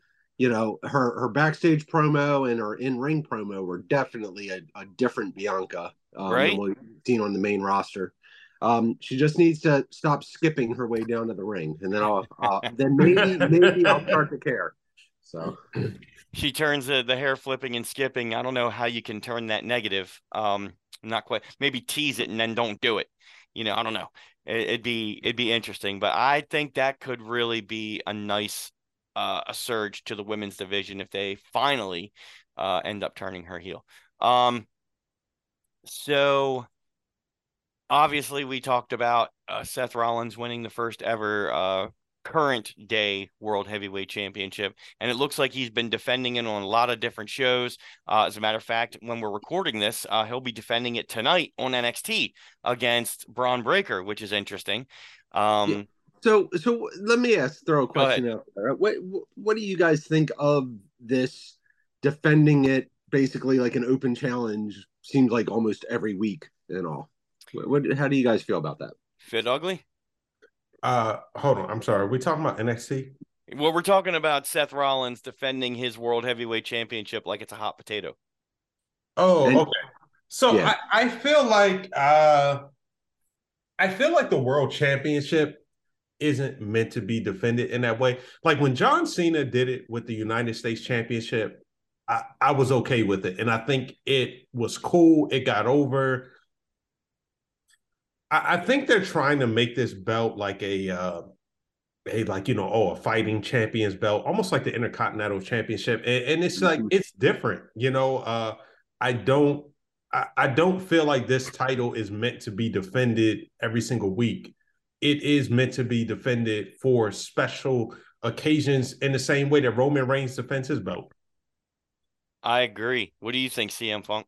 you know, her her backstage promo and her in ring promo were definitely a, a different Bianca um, Right. than we've seen on the main roster. Um, she just needs to stop skipping her way down to the ring, and then I'll, [laughs] then maybe maybe I'll start to care. So she turns the, the hair flipping and skipping. I don't know how you can turn that negative. Um, not quite. Maybe tease it and then don't do it. You know, I don't know. It, it'd be it'd be interesting, but I think that could really be a nice uh, a surge to the women's division if they finally uh, end up turning her heel. Um, so obviously we talked about uh, Seth Rollins winning the first ever uh, current day World Heavyweight Championship, and it looks like he's been defending it on a lot of different shows. Uh, as a matter of fact, when we're recording this, uh, he'll be defending it tonight on NXT against Bron Breakker, which is interesting. Um, Yeah. So so let me ask, throw a question out there. What what do you guys think of this defending it basically like an open challenge? Seems like almost every week and all. What, what how do you guys feel about that? Fit ugly. Uh, hold on. I'm sorry. Are we talking about NXT? Well, we're talking about Seth Rollins defending his World Heavyweight Championship like it's a hot potato. Oh, And- okay. So Yeah. I, I feel like uh I feel like the world championship isn't meant to be defended in that way. Like when John Cena did it with the United States Championship, I, I was okay with it. And I think it was cool. It got over. I, I think they're trying to make this belt like a uh a like you know oh a fighting champions belt almost like the intercontinental championship and, and it's like Mhm. it's different you know uh i don't I, I don't feel like this title is meant to be defended every single week it is meant to be defended for special occasions in the same way that roman reigns defends his belt I agree. What do you think, CM Funk?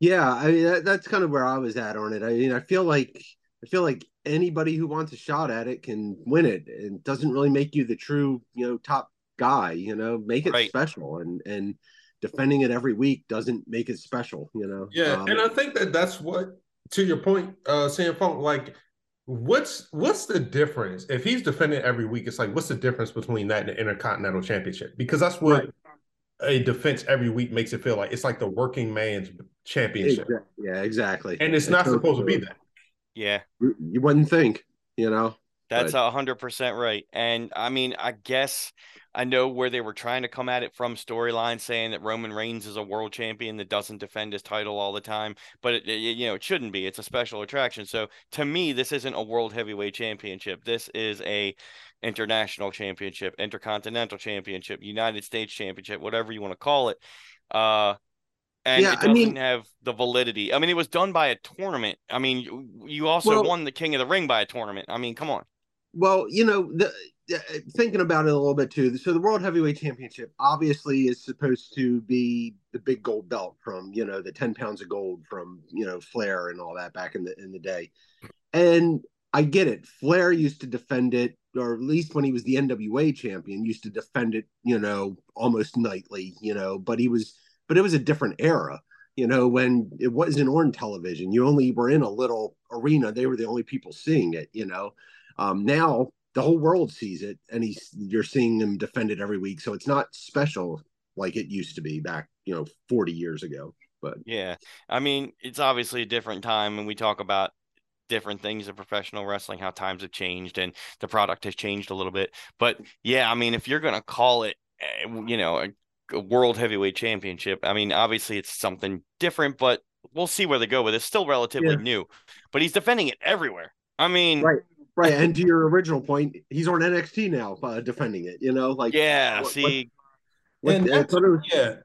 Yeah, I mean that, that's kind of where I was at on it. I mean, I feel like I feel like anybody who wants a shot at it can win it. It doesn't really make you the true, you know, top guy. You know, make it Right. special, and and defending it every week doesn't make it special. You know. Yeah, Um, and I think that that's what, to your point, uh, CM Funk, like, what's what's the difference if he's defending every week? It's like, what's the difference between that and the Intercontinental Championship? Because that's what Right. a defense every week makes it feel like. It's like the working man's championship, exa- yeah, exactly. and it's It not totally supposed to be that. Yeah. You you wouldn't think, you know. That's a hundred percent right. And I mean, I guess I know where they were trying to come at it from storyline, saying that Roman Reigns is a world champion that doesn't defend his title all the time, but it, it- you know it shouldn't be. It's a special attraction. So to me, this isn't a world heavyweight championship. This is a international championship, intercontinental championship, United States championship, whatever you want to call it. Uh, and Yeah, it doesn't mean- have the validity. I mean, it was done by a tournament. I mean, you, you also Well- won the King of the Ring by a tournament. I mean, come on. Well, you know, the, thinking about it a little bit too. So the World Heavyweight Championship obviously is supposed to be the big gold belt from you know the ten pounds of gold from you know Flair and all that back in the in the day. And I get it. Flair used to defend it, or at least when he was the NWA champion, used to defend it. You know, almost nightly. You know, but he was, but it was a different era. You know, when it wasn't on television, you only were in a little arena. They were the only people seeing it. You know. Um, now the whole world sees it, and he's you're seeing him defend it every week. So it's not special like it used to be back, you know, 40 years ago. But Yeah. I mean, it's obviously a different time when we talk about different things in professional wrestling, how times have changed and the product has changed a little bit. But yeah, I mean, if you're going to call it, eh, you know, a, a world heavyweight championship, I mean, obviously it's something different, but we'll see where they go with it. It's still relatively Yeah. new, but he's defending it everywhere. I mean, Right. Right, and to your original point, he's on NXT now, uh, defending it. You know, like yeah, what- see, what- And I that's- thought Yeah,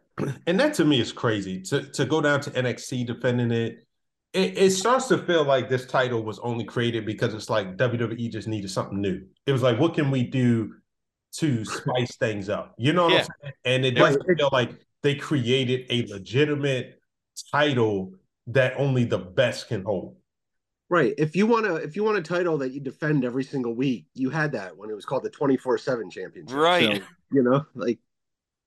and that to me is crazy. To to go down to NXT defending it, it, it starts to feel like this title was only created because it's like WWE just needed something new. It was like, what can we do to spice things up? You know what Yeah. I'm saying? And it doesn't feel like they created a legitimate title that only the best can hold. Right. If you want to, if you want a title that you defend every single week, you had that when it was called the twenty four seven championship. Right. So, you know, like,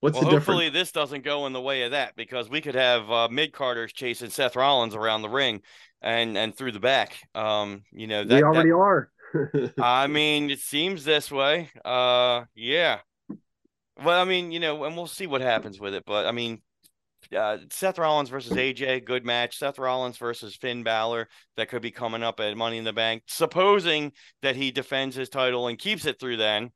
what's well, the hopefully difference? this doesn't go in the way of that because we could have uh, mid carders chasing Seth Rollins around the ring and and through the back. Um, you know that, we that already are. [laughs] I mean, it seems this way. Uh, yeah. Well, I mean, you know, and we'll see what happens with it. But I mean, uh, Seth Rollins versus AJ, good match. Seth Rollins versus Finn Balor, that could be coming up at Money in the Bank. Supposing that he defends his title and keeps it through then,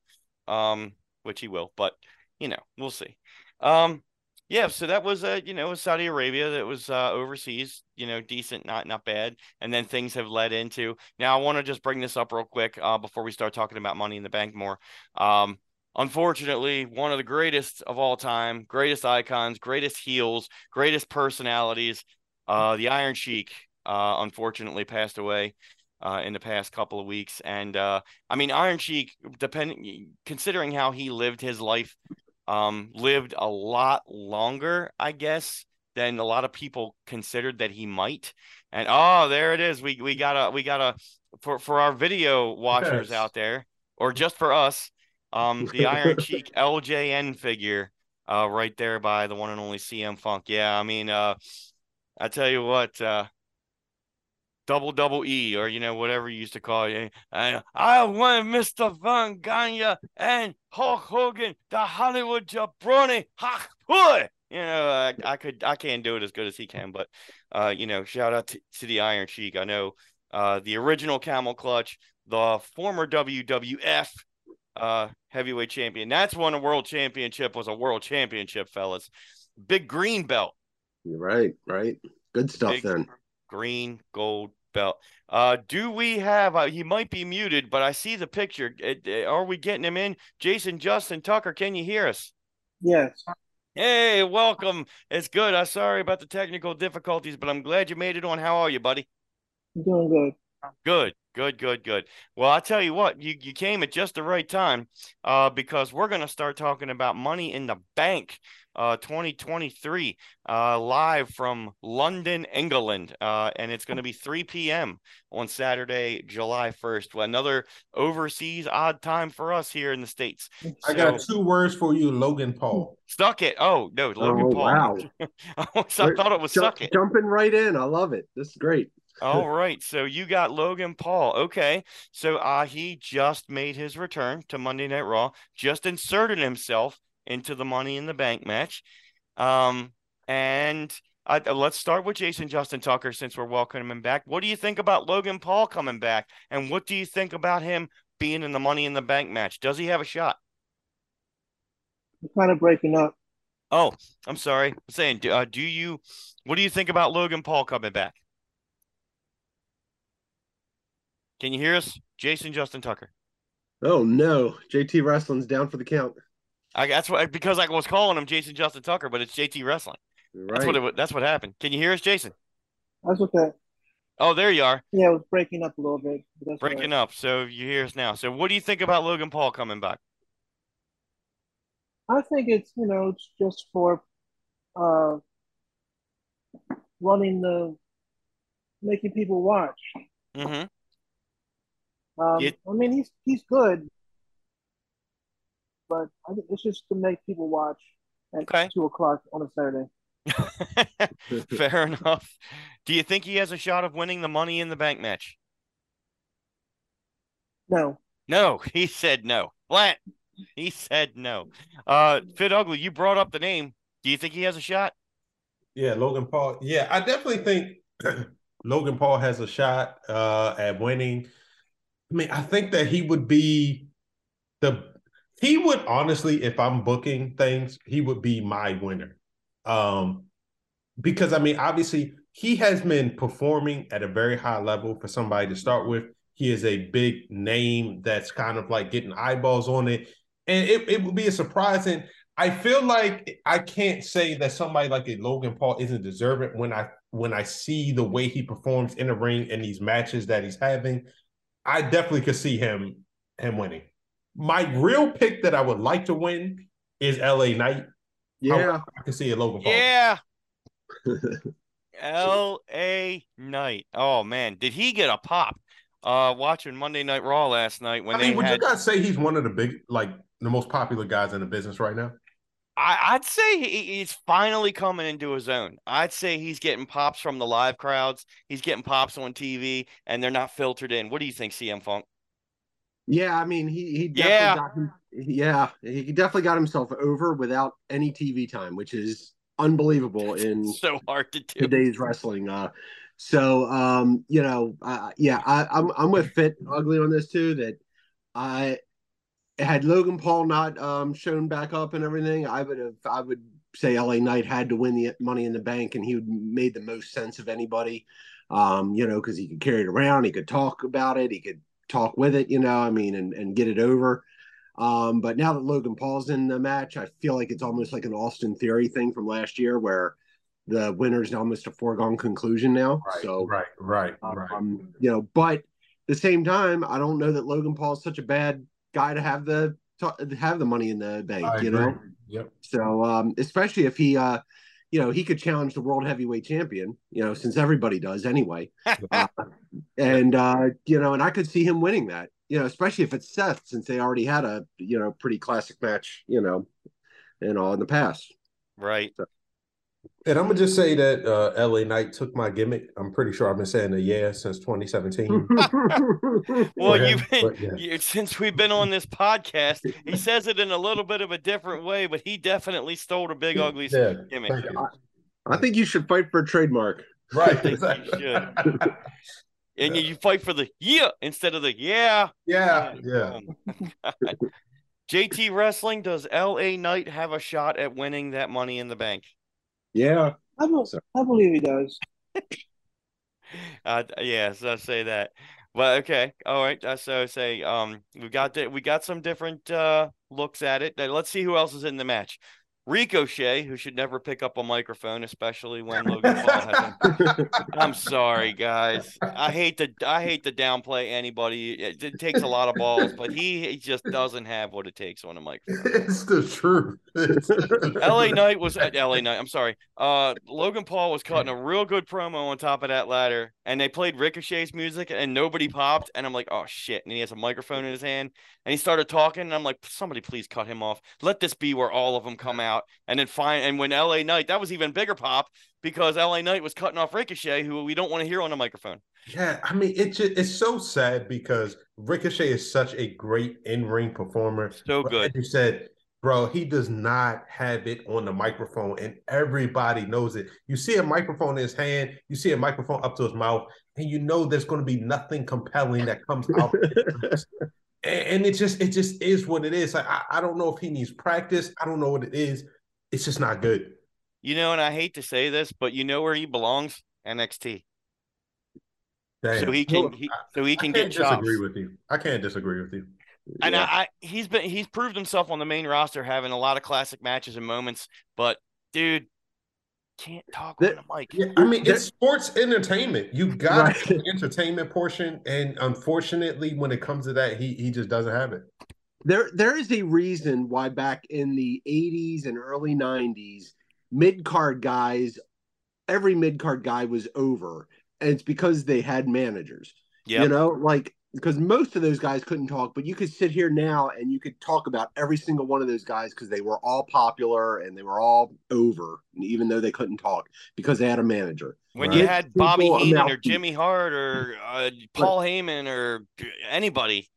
um, which he will. But you know, we'll see. Um, yeah, so that was uh, you know, Saudi Arabia that was uh overseas, you know, decent, not not bad. And then things have led into now I want to just bring this up real quick uh before we start talking about money in the bank more. Um unfortunately, one of the greatest of all time, greatest icons, greatest heels, greatest personalities, uh the Iron Sheik uh unfortunately passed away uh, in the past couple of weeks. And uh, I mean, Iron Sheik, depending considering how he lived his life um, lived a lot longer, I guess, than a lot of people considered that he might. And oh, there it is. We we got a we got a for for our video watchers yes. out there, or just for us, um, [laughs] the Iron Sheik LJN figure, uh, right there by the one and only CM Funk. Yeah, I mean, uh, I tell you what, uh, double double E or you know whatever you used to call it. And I want Mr. Verne Gagne and Hulk Hogan, the Hollywood jabroni. Ha, boy. You know, I, I, could I can't do it as good as he can, but uh, you know, shout out to, to the Iron Sheik. I know uh, the original Camel Clutch, the former WWF uh, heavyweight champion. That's when a world championship was a world championship, fellas. Big green belt. You're Right, right. Good stuff Big then. Green, gold, belt. Uh, do we have? Uh, he might be muted, but I see the picture. are we getting him in? Jason, Justin, Tucker, can you hear us? Yes. Hey, welcome. It's good. I'm sorry about the technical difficulties, but I'm glad you made it on. How are you, buddy? I'm doing good. Good, good, good, good. Well, I tell you what, you, you came at just the right time, uh, because we're gonna start talking about money in the bank uh, 2023 uh, live from London, England. Uh, and it's going to be 3 p.m. on Saturday, July 1st. Another overseas odd time for us here in the States. I got two words for you Logan Paul. Stuck it. Oh, no, Logan oh, Paul. Wow. [laughs] I thought it was Jump, stuck it. Jumping right in. I love it. This is great. All right. So you got Logan Paul. Okay. So uh, he just made his return to Monday Night Raw, just inserted himself into the Money in the Bank match. Um, and uh, let's start with Jason Justin Tucker since we're welcoming him back. What do you think about Logan Paul coming back? And what do you think about him being in the Money in the Bank match? Does he have a shot? We're kind of breaking up. Oh, I'm sorry. I'm saying, uh, do you, what do you think about Logan Paul coming back? Can you hear us? Jason Justin Tucker. Oh, no. JT Wrestling's down for the count. I that's what because I was calling him Jason Justin Tucker, but it's JT Wrestling. Right. That's what it, that's what happened. Can you hear us, Jason? That's okay. Oh, there you are. Yeah, it was breaking up a little bit. breaking right. up. So you hear us now. So what do you think about Logan Paul coming back? I think it's you know it's just for uh running the making people watch. Mm-hmm. Um, it, I mean, he's he's good, but I think it's just to make people watch at okay. two o'clock on a Saturday. [laughs] Fair enough. Do you think he has a shot of winning the Money in the Bank match? No. No, [laughs] he said no. Flat. He said no. Uh, Fit Ugly, you brought up the name. Do you think he has a shot? Yeah, Logan Paul. Yeah, I definitely think [clears throat] Logan Paul has a shot uh, at winning. I mean, I think that he would be the he would honestly, if I'm booking things, he would be my winner. Um, because I mean, obviously, he has been performing at a very high level for somebody to start with. He is a big name that's kind of like getting eyeballs on it. And it, it would be a surprising. I feel like I can't say that somebody like a Logan Paul isn't deserving when I when I see the way he performs in the ring in these matches that he's having. I definitely could see him him winning. My real pick that I would like to win is LA Knight. Yeah. I, I can see it Logan Paul. Yeah. [laughs] L.A. Knight. Oh man, did he get a pop? Uh, watching Monday Night Raw last night when I mean, they would had... you guys say he's one of the big, like the most popular guys in the business right now? I, would say he, he's finally coming into his own. I'd say he's getting pops from the live crowds. He's getting pops on TV, and they're not filtered in. What do you think, CM Funk? Yeah, I mean he he definitely yeah. got him, yeah he definitely got himself over without any TV time, which is unbelievable in [laughs] so hard to do today's wrestling. Uh, so um, you know, uh, yeah, I, I'm I'm with Fit Ugly on this too. That I had Logan Paul not um, shown back up and everything, I would have I would say LA Knight had to win the Money in the Bank, and he would made the most sense of anybody. Um, you know, because he could carry it around, he could talk about it, he could talk with it. You know, I mean, and and get it over. Um, but now that Logan Paul's in the match, I feel like it's almost like an Austin Theory thing from last year, where the winner's almost a foregone conclusion now. Right, so right, right, right. Um, you know, but at the same time, I don't know that Logan Paul is such a bad guy to have the to have the money in the bank. I you agree. know. Yep. So, um, especially if he, uh, you know, he could challenge the world heavyweight champion. You know, since everybody does anyway. [laughs] uh, and uh, you know, and I could see him winning that. You know, especially if it's Seth, since they already had a you know pretty classic match. You know, and all in the past. Right. So, and I'm gonna just say that uh, LA Knight took my gimmick. I'm pretty sure I've been saying a yeah since 2017. [laughs] well, you've been, yeah. you, since we've been on this podcast, he says it in a little bit of a different way, but he definitely stole a big ugly yeah, gimmick. I, I, think you should fight for a trademark. Right, exactly. [laughs] You should. and you, you fight for the yeah instead of the yeah. Yeah, yeah. Oh, [laughs] JT Wrestling, does LA Knight have a shot at winning that money in the bank? Yeah, I, be- I believe he does. [laughs] uh, yeah, so I say that. But okay, all right. Uh, so say um we got the, we got some different uh looks at it. Let's see who else is in the match. Ricochet, who should never pick up a microphone, especially when Logan Paul has him. [laughs] I'm sorry, guys. I hate to I hate to downplay anybody. It, it, takes a lot of balls, but he, he just doesn't have what it takes on a microphone. It's the truth. LA Knight was at uh, LA Knight. I'm sorry. Uh, Logan Paul was cutting a real good promo on top of that ladder, and they played Ricochet's music, and nobody popped. And I'm like, oh shit! And he has a microphone in his hand, and he started talking, and I'm like, somebody please cut him off. Let this be where all of them come out out. And then fine. And when LA Knight, that was even bigger pop because LA Knight was cutting off Ricochet, who we don't want to hear on the microphone. Yeah, I mean, it's just, it's so sad because Ricochet is such a great in ring performer. So good. you said, bro, he does not have it on the microphone, and everybody knows it. You see a microphone in his hand, you see a microphone up to his mouth, and you know there's going to be nothing compelling that comes out. [laughs] and it just it just is what it is. Like I, I don't know if he needs practice. I don't know what it is. It's just not good. You know, and I hate to say this, but you know where he belongs? NXT. Damn. So he can he, so he can get chops. disagree with you. I can't disagree with you. And yeah. I, I he's been he's proved himself on the main roster having a lot of classic matches and moments, but dude, can't talk that, on the mic. Yeah, I mean, it's sports entertainment. You got right. the entertainment portion, and unfortunately, when it comes to that, he he just doesn't have it. There, there is a reason why back in the '80s and early '90s, mid card guys, every mid card guy was over, and it's because they had managers. Yeah, you know, like because most of those guys couldn't talk, but you could sit here now and you could talk about every single one of those guys because they were all popular and they were all over, even though they couldn't talk because they had a manager. When right? you had Bobby Heenan or Jimmy Hart or uh, Paul Heyman or anybody.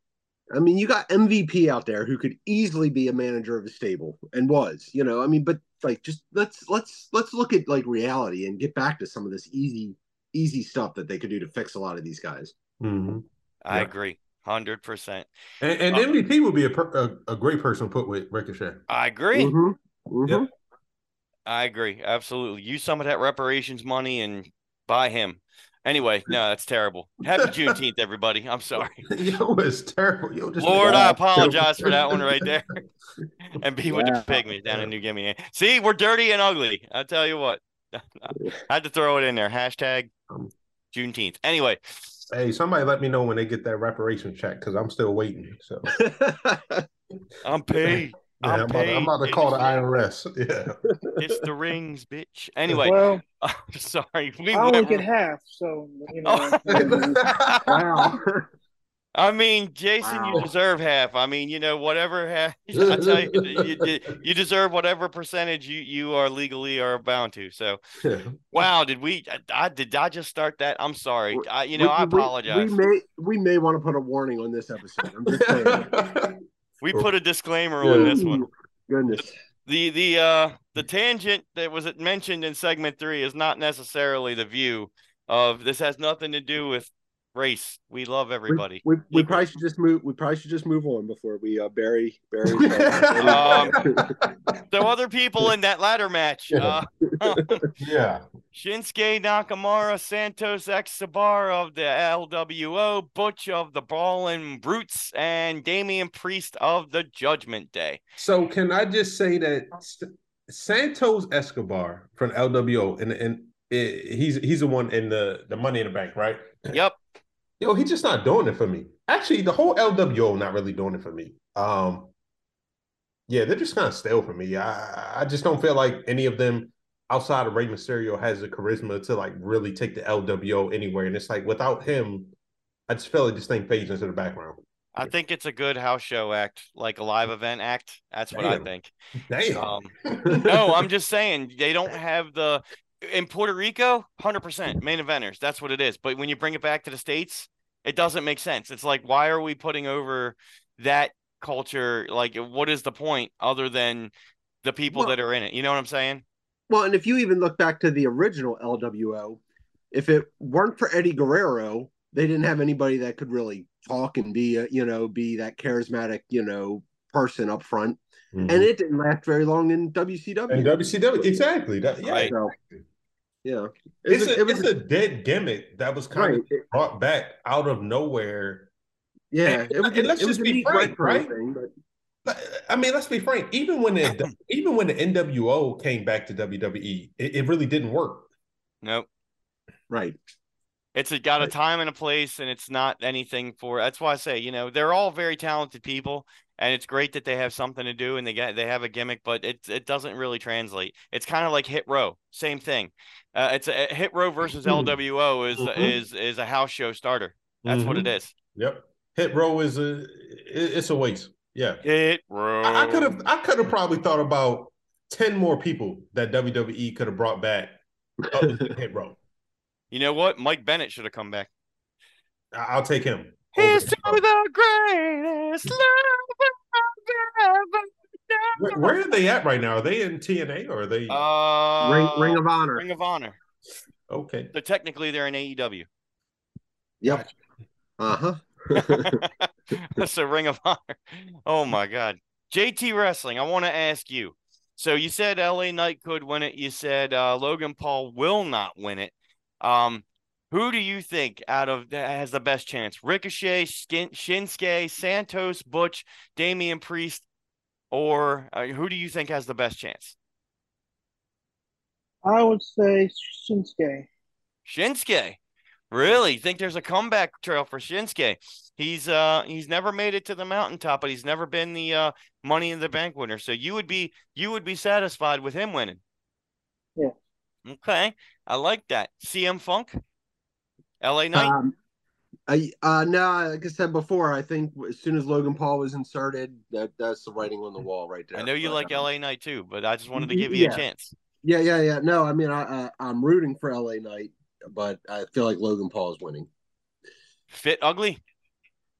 I mean, you got MVP out there who could easily be a manager of a stable and was, you know. I mean, but like, just let's let's let's look at like reality and get back to some of this easy easy stuff that they could do to fix a lot of these guys. Mm-hmm. I yeah. agree. Hundred percent. And, and um, MVP would be a, per, a, a great person to put with Ricochet. I agree. Mm-hmm. Mm-hmm. Yep. I agree. Absolutely. Use some of that reparations money and buy him. Anyway, no, that's terrible. Happy [laughs] Juneteenth, everybody. I'm sorry. [laughs] Yo, it's terrible. Yo, just Lord, I apologize for that one right there. [laughs] and be with the pygmies down in New Guinea. See, we're dirty and ugly. I tell you what. I had to throw it in there. Hashtag Juneteenth. Anyway, Hey, somebody let me know when they get that reparation check because I'm still waiting. So [laughs] I'm paid. Yeah, I'm, I'm, about, I'm, about, to call the IRS. [laughs] Yeah, it's the rings, bitch. Anyway, well, [laughs] sorry, we I only get half, so you know. wow. I mean, Jason, wow. you deserve half. I mean, you know, whatever [laughs] half, [laughs] I tell you, you, you, deserve whatever percentage you, you are legally are bound to. So, [laughs] wow, did we? I, did I just start that? I'm sorry. I, you know, we, I apologize. We, we, may we may want to put a warning on this episode. I'm just saying. we put a disclaimer on this one. Goodness. The the uh the tangent that was mentioned in segment three is not necessarily the view of this has nothing to do with race. We love everybody. We, we, we, probably should just move. We probably should just move on before we uh, bury bury. [laughs] [laughs] um, [laughs] there are other people in that ladder match. Uh, yeah. Shinsuke Nakamura, Santos Escobar of the LWO, Butch of the Brawling Brutes, and Damian Priest of the Judgment Day. So, can I just say that Santos Escobar from LWO and and he's he's the one in the the Money in the Bank, right? Yep yo, he's just not doing it for me. Actually, the whole LWO not really doing it for me. Um, yeah, they're just kind of stale for me. I I just don't feel like any of them outside of Rey Mysterio has the charisma to like really take the LWO anywhere. And it's like without him, I just feel like this thing fades into the background. I think it's a good house show act, like a live event act. That's what Damn. I think. Damn. Um, [laughs] no, I'm just saying they don't have the in Puerto Rico, hundred percent main eventers. That's what it is. But when you bring it back to the states, it doesn't make sense. It's like, why are we putting over that culture? Like, what is the point other than the people well, that are in it? You know what I'm saying? Well, and if you even look back to the original LWO, if it weren't for Eddie Guerrero, they didn't have anybody that could really talk and be, a, you know, be that charismatic, you know, person up front. Mm-hmm. And it didn't last very long in WCW. And WCW, exactly. That, yeah. Right. So, yeah, it it's, a, it was it's a, a dead gimmick that was kind right. of brought back out of nowhere. Yeah, and, it was, and let's it just be frank, right? Thing, but... I mean, let's be frank. Even when the [laughs] even when the NWO came back to WWE, it, it really didn't work. Nope. Right. It's a, got a time and a place, and it's not anything for. That's why I say, you know, they're all very talented people, and it's great that they have something to do and they get they have a gimmick, but it it doesn't really translate. It's kind of like Hit Row, same thing. Uh, it's a, Hit Row versus LWO is mm-hmm. is is a house show starter. That's mm-hmm. what it mm-hmm. Yep, Hit Row is a it's a waste. Yeah, Hit Row. I could have I could have probably thought about ten more people that WWE could have brought back Hit Row. You know what? Mike Bennett should have come back. I'll take him. Here's to the greatest love where, where, are they at right now? Are they in TNA or are they uh, Ring, Ring of Honor? Ring of Honor. Okay. So technically they're in AEW. Yep. Uh huh. [laughs] That's a Ring of Honor. Oh my God. JT Wrestling. I want to ask you. So you said LA Knight could win it. You said uh, Logan Paul will not win it. Um, who do you think out of that has the best chance? Ricochet, Skin, Shinsuke, Santos, Butch, Damian Priest, or uh, who do you think has the best chance? I would say Shinsuke. Shinsuke, really? Think there's a comeback trail for Shinsuke? He's uh he's never made it to the mountaintop, but he's never been the uh Money in the Bank winner. So you would be you would be satisfied with him winning. Yeah. Okay, I like that. CM Funk. LA Knight. Um, I uh no, like I said before, I think as soon as Logan Paul was inserted, that that's the writing on the wall right there. I know you but, like um, LA Knight too, but I just wanted to give you yeah. a chance. Yeah, yeah, yeah. No, I mean I, I I'm rooting for LA Knight, but I feel like Logan Paul is winning. Fit ugly.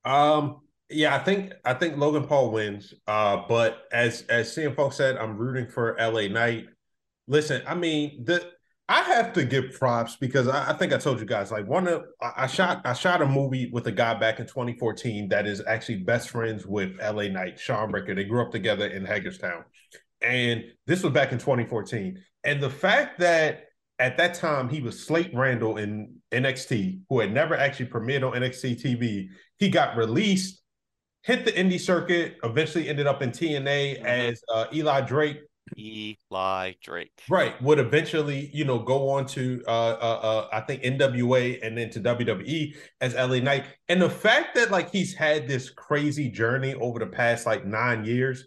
Um. Yeah, I think I think Logan Paul wins. Uh, but as as CM Funk said, I'm rooting for LA Knight. Listen, I mean the I have to give props because I, I, think I told you guys like one of I, shot I shot a movie with a guy back in 2014 that is actually best friends with LA Knight, Sean Ricker. They grew up together in Hagerstown. And this was back in 2014. And the fact that at that time he was Slate Randall in NXT, who had never actually premiered on NXT TV, he got released, hit the indie circuit, eventually ended up in TNA mm-hmm. as uh, Eli Drake Eli Drake. Right. Would eventually, you know, go on to uh, uh, uh I think NWA and then to WWE as LA Knight. And the fact that like he's had this crazy journey over the past like nine years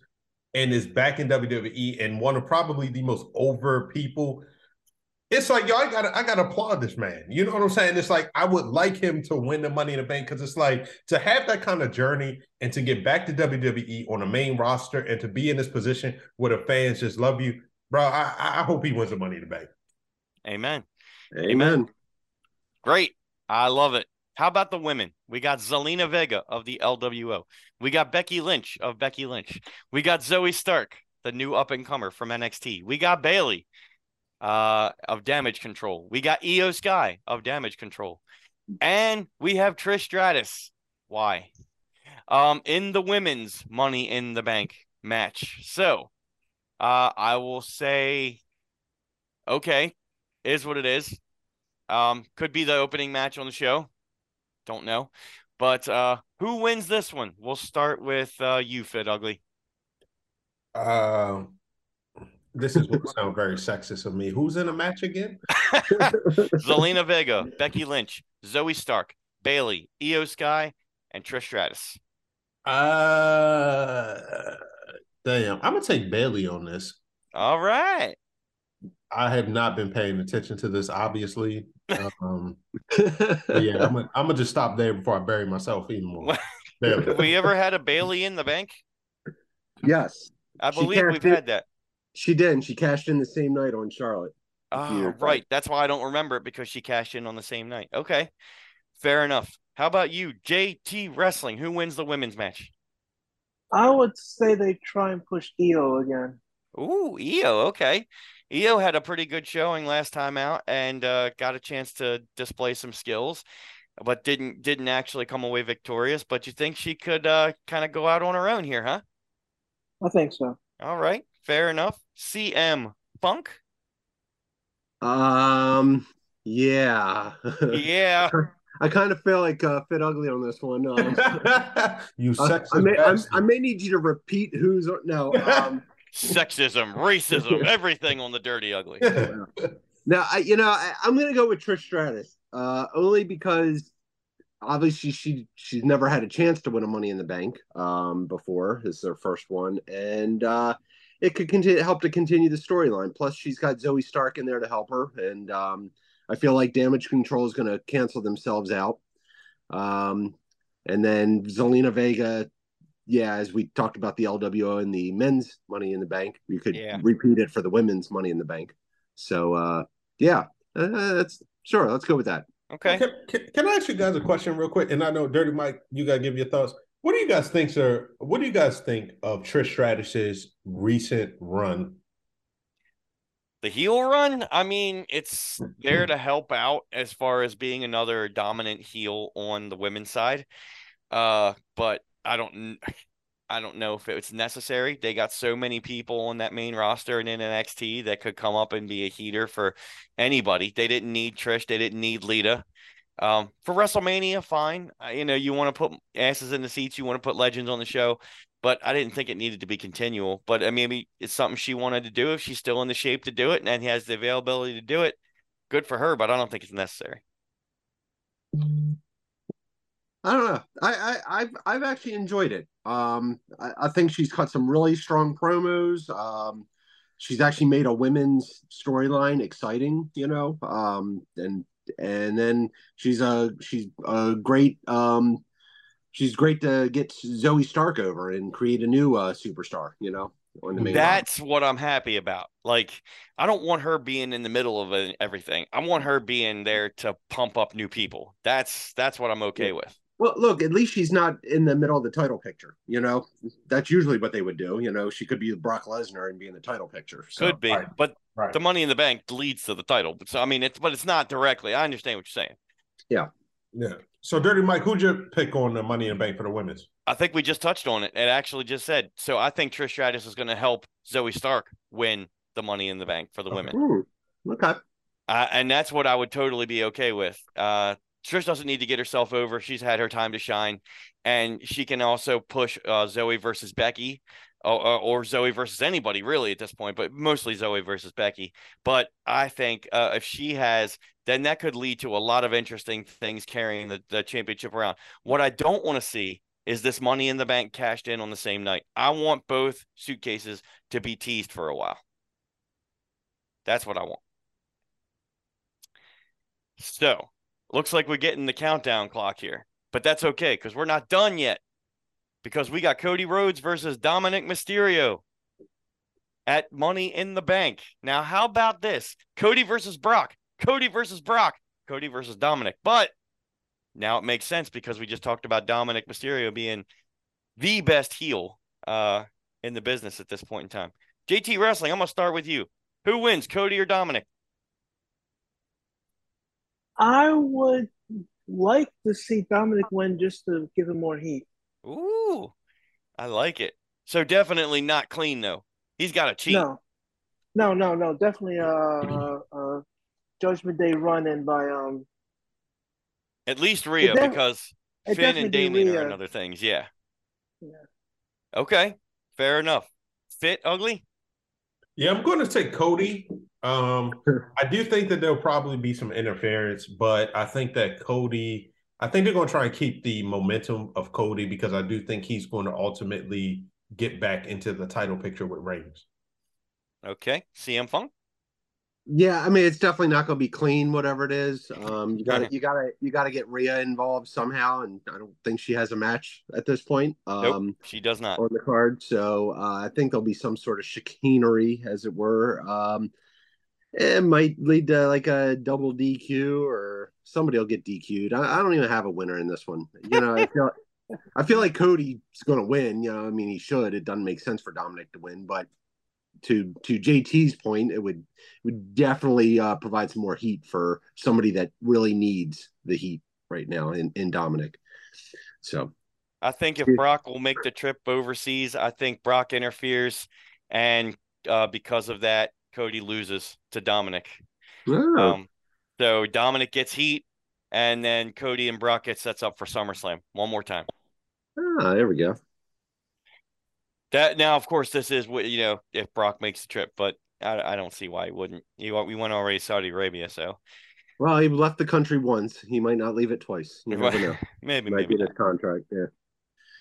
and is back in WWE and one of probably the most over people. It's like yo, I gotta I gotta applaud this man. You know what I'm saying? It's like I would like him to win the money in the bank because it's like to have that kind of journey and to get back to WWE on the main roster and to be in this position where the fans just love you, bro. I, I hope he wins the money in the bank. Amen. Amen. Amen. Great. I love it. How about the women? We got Zelina Vega of the LWO. We got Becky Lynch of Becky Lynch. We got Zoey Stark, the new up and comer from NXT. We got Bayley uh, of Damage Control. We got Iyo Sky of Damage Control. And we have Trish Stratus. Why? Um, in the women's Money in the Bank match. So, uh, I will say, okay, is what it is. Um, could be the opening match on the show. Don't know. But uh, who wins this one? We'll start with uh, you, Fit Ugly. Um, this is what sound very sexist of me. Who's in a match again? [laughs] Zelina [laughs] Vega, Becky Lynch, Zoey Stark, Bayley, Iyo Sky, and Trish Stratus. Uh, damn. I'm gonna take Bayley on this. All right. I have not been paying attention to this, obviously. [laughs] Um, yeah, I'm gonna, I'm gonna just stop there before I bury myself even more. Have we ever had a Bayley in the bank? Yes. I believe we've had that. She did. And she cashed in the same night on Charlotte. Oh, right. That's why I don't remember it because she cashed in on the same night. Okay. Fair enough. How about you, JT Wrestling? Who wins the women's match? I would say they try and push Iyo again. Ooh, Iyo. Okay. Iyo had a pretty good showing last time out and uh, got a chance to display some skills, but didn't didn't actually come away victorious. But you think she could uh, kind of go out on her own here, huh? I think so. All right, fair enough. CM Funk. Um. Yeah. Yeah. [laughs] I kind of feel like uh, Fit Ugly on this one. Um, [laughs] you sexist. I, I, may, I, may, need you to repeat who's no. [laughs] Um, Sexism, racism, everything on the Dirty Ugly. now, I, you know, I, am gonna go with Trish Stratus, uh, only because obviously she she's never had a chance to win a Money in the Bank um, before. This is her first one, and uh, it could continue help to continue the storyline. Plus, she's got Zoey Stark in there to help her, and um, I feel like Damage Control is going to cancel themselves out. Um, and then Zelina Vega, yeah, as we talked about the LWO and the men's Money in the Bank, you could yeah. repeat it for the women's Money in the Bank. So, uh, yeah, uh, that's sure. Let's go with that. Okay. Can, can, can, I ask you guys a question real quick? And I know Dirty Mike, you gotta give your thoughts. What do you guys think, sir? What do you guys think of Trish Stratus's recent run? The heel run, I mean, it's there to help out as far as being another dominant heel on the women's side. Uh, but I don't I don't know if it's necessary. They got so many people on that main roster and in NXT that could come up and be a heater for anybody. They didn't need Trish. They didn't need Lita. Um, for WrestleMania, fine. Uh, you know, you want to put asses in the seats. You want to put legends on the show. But I didn't think it needed to be continual. But I mean, maybe it's something she wanted to do. If she's still in the shape to do it and has the availability to do it, good for her. But I don't think it's necessary. I don't know. I, I have I've actually enjoyed it. Um, I, I, think she's cut some really strong promos. Um, she's actually made a women's storyline exciting. You know, um, and and then she's a she's a great um, she's great to get Zoey Stark over and create a new uh, superstar. You know, that's line. what I'm happy about. Like, I don't want her being in the middle of everything. I want her being there to pump up new people. That's that's what I'm okay yeah. with. Well, look, at least she's not in the middle of the title picture. You know, that's usually what they would do. You know, she could be Brock Lesnar and be in the title picture. So. Could be, right. but right. the Money in the Bank leads to the title. So I mean, it's but it's not directly. I understand what you're saying. Yeah, yeah. So, Dirty Mike, who'd you pick on the Money in the Bank for the women's? I think we just touched on it. It actually just said. So, I think Trish Stratus is going to help Zoey Stark win the Money in the Bank for the women. Ooh, okay. Uh, and that's what I would totally be okay with. Uh, Trish doesn't need to get herself over. She's had her time to shine, and she can also push uh, Zoey versus Becky, or, or, Zoey versus anybody really at this point, but mostly Zoey versus Becky. But I think uh, if she has, then that could lead to a lot of interesting things carrying the, the championship around. What I don't want to see is this Money in the Bank cashed in on the same night. I want both suitcases to be teased for a while. That's what I want. So looks like we're getting the countdown clock here, but that's okay because we're not done yet. Because we got Cody Rhodes versus Dominik Mysterio at Money in the Bank. Now, how about this? Cody versus Brock. Cody versus Brock. Cody versus Dominik. But now it makes sense because we just talked about Dominik Mysterio being the best heel uh, in the business at this point in time. JT Wrestling, I'm going to start with you. Who wins, Cody or Dominik? I would like to see Dominik win just to give him more heat. Ooh, I like it. So definitely not clean though. He's got to cheat. No, no, no, no. Definitely a uh, uh, Judgment Day run in by um. At least Rhea def- because Finn and Damian are in other things. Yeah. Yeah. Okay, fair enough. Fit ugly. Yeah, I'm going to say Cody. Um, I do think that there'll probably be some interference, but I think that Cody. I think they're going to try and keep the momentum of Cody because I do think he's going to ultimately get back into the title picture with Reigns. Okay, CM Funk. Yeah, I mean it's definitely not going to be clean, whatever it is. Um, you got to you got to you got to get Rhea involved somehow, and I don't think she has a match at this point. Um, nope, she does not on the card. So uh, I think there'll be some sort of chicanery, as it were. Um, it might lead to like a double DQ, or somebody will get DQ'd. I, I don't even have a winner in this one. You know, I [laughs] feel I feel like Cody's going to win. You know, I mean, he should. It doesn't make sense for Dominik to win, but to to JT's point, it would would definitely uh, provide some more heat for somebody that really needs the heat right now in in Dominik. So, I think if Brock will make the trip overseas, I think Brock interferes, and uh, because of that, Cody loses to Dominik. Um, so Dominik gets heat, and then Cody and Brock get sets up for SummerSlam one more time. Ah, there we go. That now, of course, this is what you know if Brock makes the trip, but I, I don't see why he wouldn't. He we went already Saudi Arabia, so. Well, he left the country once. He might not leave it twice. You never know. [laughs] maybe might maybe be his contract. Yeah.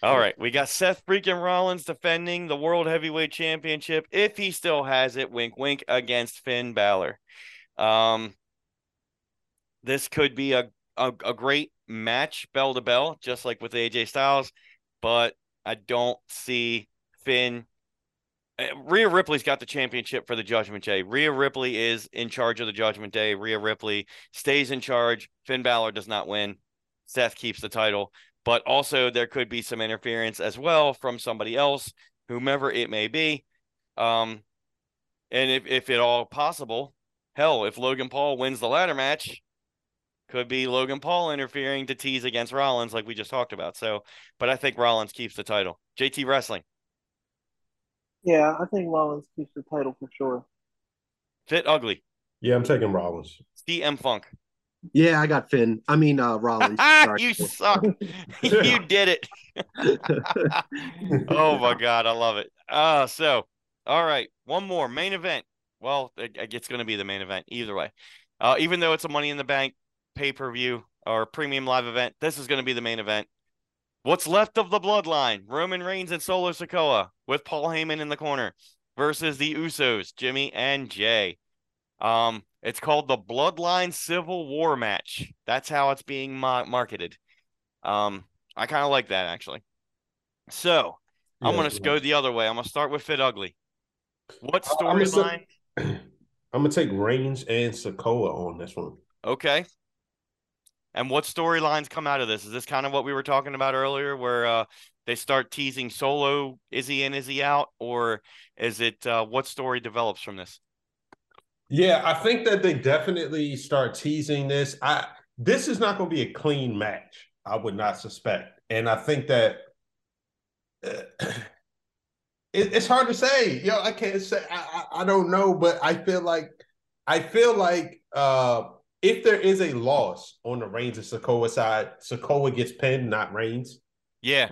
All right, we got Seth freaking Rollins defending the World Heavyweight Championship if he still has it. Wink, wink against Finn Balor. Um, this could be a a, a great match, bell to bell, just like with AJ Styles, but I don't see Finn. Eh, Rhea Ripley's got the championship for the Judgment Day. Rhea Ripley is in charge of the Judgment Day. Rhea Ripley stays in charge. Finn Balor does not win. Seth keeps the title, but also there could be some interference as well from somebody else, whomever it may be. Um, and if if at all possible, hell, if Logan Paul wins the ladder match, could be Logan Paul interfering to tease against Rollins, like we just talked about. So, but I think Rollins keeps the title. JT Wrestling. Yeah, I think Rollins keeps the title for sure. Fit ugly. Yeah, I'm taking Rollins. CM Funk. Yeah, I got Finn. I mean uh Rollins. [laughs] you suck. [laughs] you did it. [laughs] oh my god, I love it. Uh so all right, one more main event. Well, it's going to be the main event either way. Uh, even though it's a Money in the Bank pay per view or premium live event, this is going to be the main event. What's left of the bloodline? Roman Reigns and Solo Sikoa with Paul Heyman in the corner versus the Usos, Jimmy and Jay. Um, it's called the Bloodline Civil War match. That's how it's being ma- marketed. Um, I kind of like that actually. So yeah, I'm gonna go the other way. I'm gonna start with Fit Ugly. What storyline? I'm, [clears throat] I'm gonna take Reigns and Sikoa on this one. Okay. And what storylines come out of this? Is this kind of what we were talking about earlier, where uh, they start teasing Solo? Is he in? Is he out? Or is it uh, what story develops from this? Yeah, I think that they definitely start teasing this. I this is not going to be a clean match. I would not suspect, and I think that uh, [clears throat] it, it's hard to say. Yo, I can't say. I, I, I don't know, but I feel like I feel like uh if there is a loss on the Reigns and Sikoa side, Sikoa gets pinned, not Reigns. Yeah.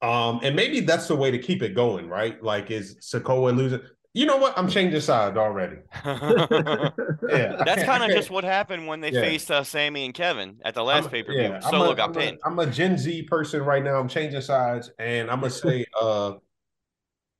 Um, and maybe that's the way to keep it going, right? Like, is Sikoa losing? You know what? I'm changing sides already. [laughs] yeah, that's kind of just what happened when they yeah. faced uh, Sami and Kevin at the last pay per view. Yeah, Solo a, got I'm pinned. A, I'm a Gen Z person right now. I'm changing sides, and I'm gonna say, [laughs] uh,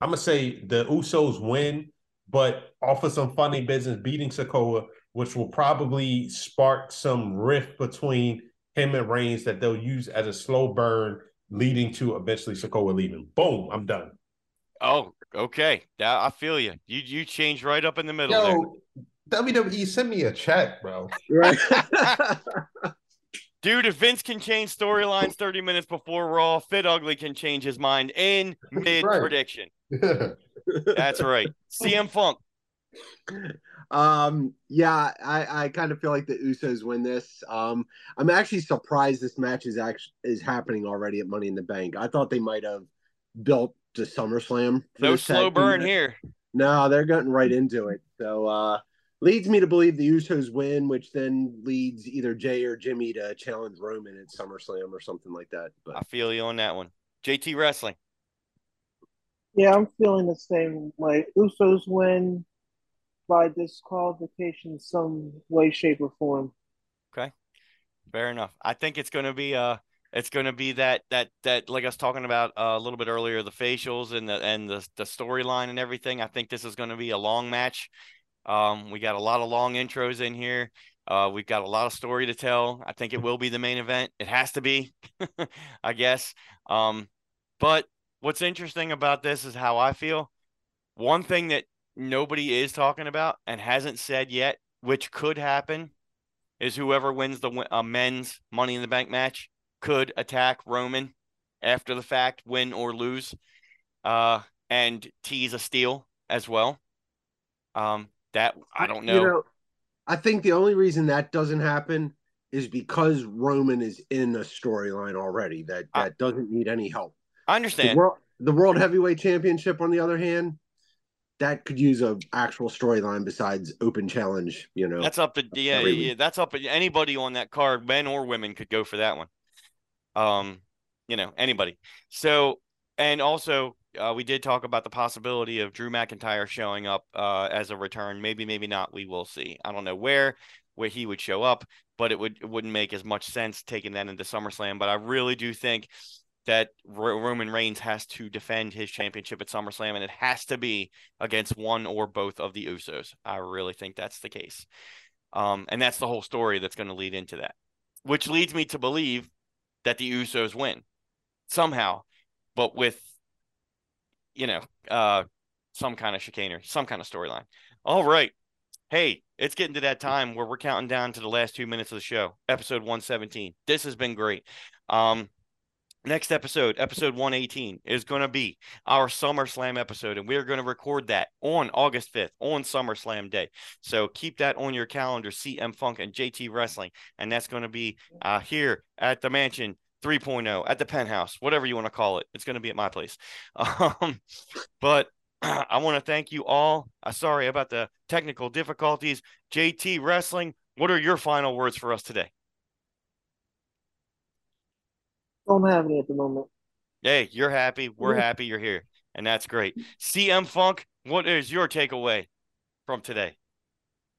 I'm gonna say the Usos win, but off of some funny business, beating Sikoa which will probably spark some rift between him and Reigns that they'll use as a slow burn, leading to eventually Sikoa leaving. Boom, I'm done. Oh, okay. That, I feel you. You you changed right up in the middle Yo, WWE, send me a check, bro. Right. [laughs] Dude, if Vince can change storylines 30 minutes before Raw, Fit Ugly can change his mind in mid prediction. [laughs] That's right. CM Funk. um yeah i i kind of feel like the usos win this um i'm actually surprised this match is actually is happening already at money in the bank i thought they might have built to SummerSlam. No slow burn here. No, they're getting right into it. So uh leads me to believe the Usos win, which then leads either Jay or Jimmy to challenge Roman at SummerSlam or something like that. But I feel you on that one. JT Wrestling. Yeah, I'm feeling the same way. Usos win by disqualification some way, shape, or form. Okay. Fair enough. I think it's gonna be uh it's going to be that that that like I was talking about uh, a little bit earlier, the facials and the and the the storyline and everything. I think this is going to be a long match. Um, we got a lot of long intros in here. Uh, we've got a lot of story to tell. I think it will be the main event. It has to be, [laughs] I guess. Um, but what's interesting about this is how I feel. One thing that nobody is talking about and hasn't said yet, which could happen, is whoever wins the uh, men's Money in the Bank match could attack Roman after the fact, win or lose, uh, and tease a steal as well. Um, that I don't know. You know. I think the only reason that doesn't happen is because Roman is in a storyline already that that I, doesn't need any help. I understand. The world, the world Heavyweight Championship, on the other hand, that could use a actual storyline besides open challenge. You know, that's up to yeah, yeah, that's up to anybody on that card, men or women, could go for that one um, you know, anybody. So, and also, uh, we did talk about the possibility of Drew McIntyre showing up uh, as a return. Maybe, maybe not. We will see. I don't know where where he would show up, but it would it wouldn't make as much sense taking that into SummerSlam. But I really do think that Roman Reigns has to defend his championship at SummerSlam, and it has to be against one or both of the Usos. I really think that's the case. Um, and that's the whole story that's going to lead into that, which leads me to believe that the Usos win somehow, but with you know uh some kind of chicanery, some kind of storyline. All right. Hey, it's getting to that time where we're counting down to the last two minutes of the show, episode 117. This has been great. Um, Next episode, episode 118, is going to be our SummerSlam episode, and we're going to record that on August 5th on SummerSlam Day. So keep that on your calendar, CM Funk and JT Wrestling, and that's going to be uh, here at the Mansion 3.0, at the Penthouse, whatever you want to call it. It's going to be at my place. [laughs] Um, but [clears throat] I want to thank you all. Uh, sorry about the technical difficulties. JT Wrestling, what are your final words for us today? Don't have any at the moment. Hey, you're happy. We're happy you're here. And that's great. CM Funk, what is your takeaway from today?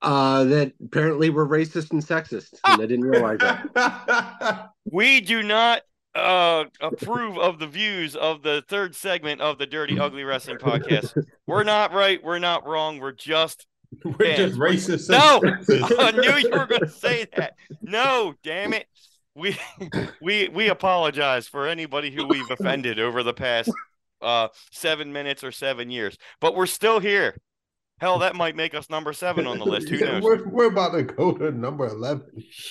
Uh, that apparently we're racist and sexist, and I didn't realize that. [laughs] we do not uh, approve of the views of the third segment of the Dirty Ugly Wrestling podcast. We're not right. We're not wrong. We're just we're fans. just racist. No, [laughs] I knew you were going to say that. No, damn it we [laughs] we we apologize for anybody who we've offended over the past uh seven minutes or seven years, but we're still here. Hell, that might make us number seven on the list. Who [laughs] knows? We're, we're about to go to number eleven.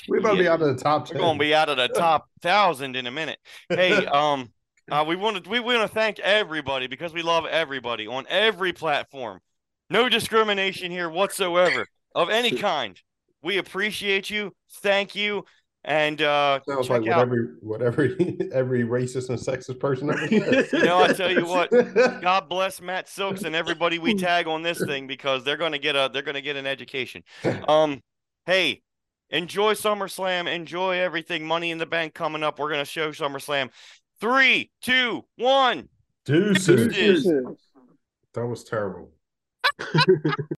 We're about yeah. to be out of the top. 10. We're going to be out of the top thousand in a minute. Hey, [laughs] um, uh, we want to we want to thank everybody because we love everybody on every platform. No discrimination here whatsoever of any kind. We appreciate you. Thank you. And uh sounds like out. whatever whatever [laughs] every racist and sexist person ever [laughs] You know, I tell you what, [laughs] God bless Matt Silks and everybody we tag on this thing because they're gonna get a they're gonna get an education. Um, hey, enjoy SummerSlam, enjoy everything. Money in the bank coming up. We're gonna show SummerSlam. Three, two, one. Deuces. Deuces. That was terrible.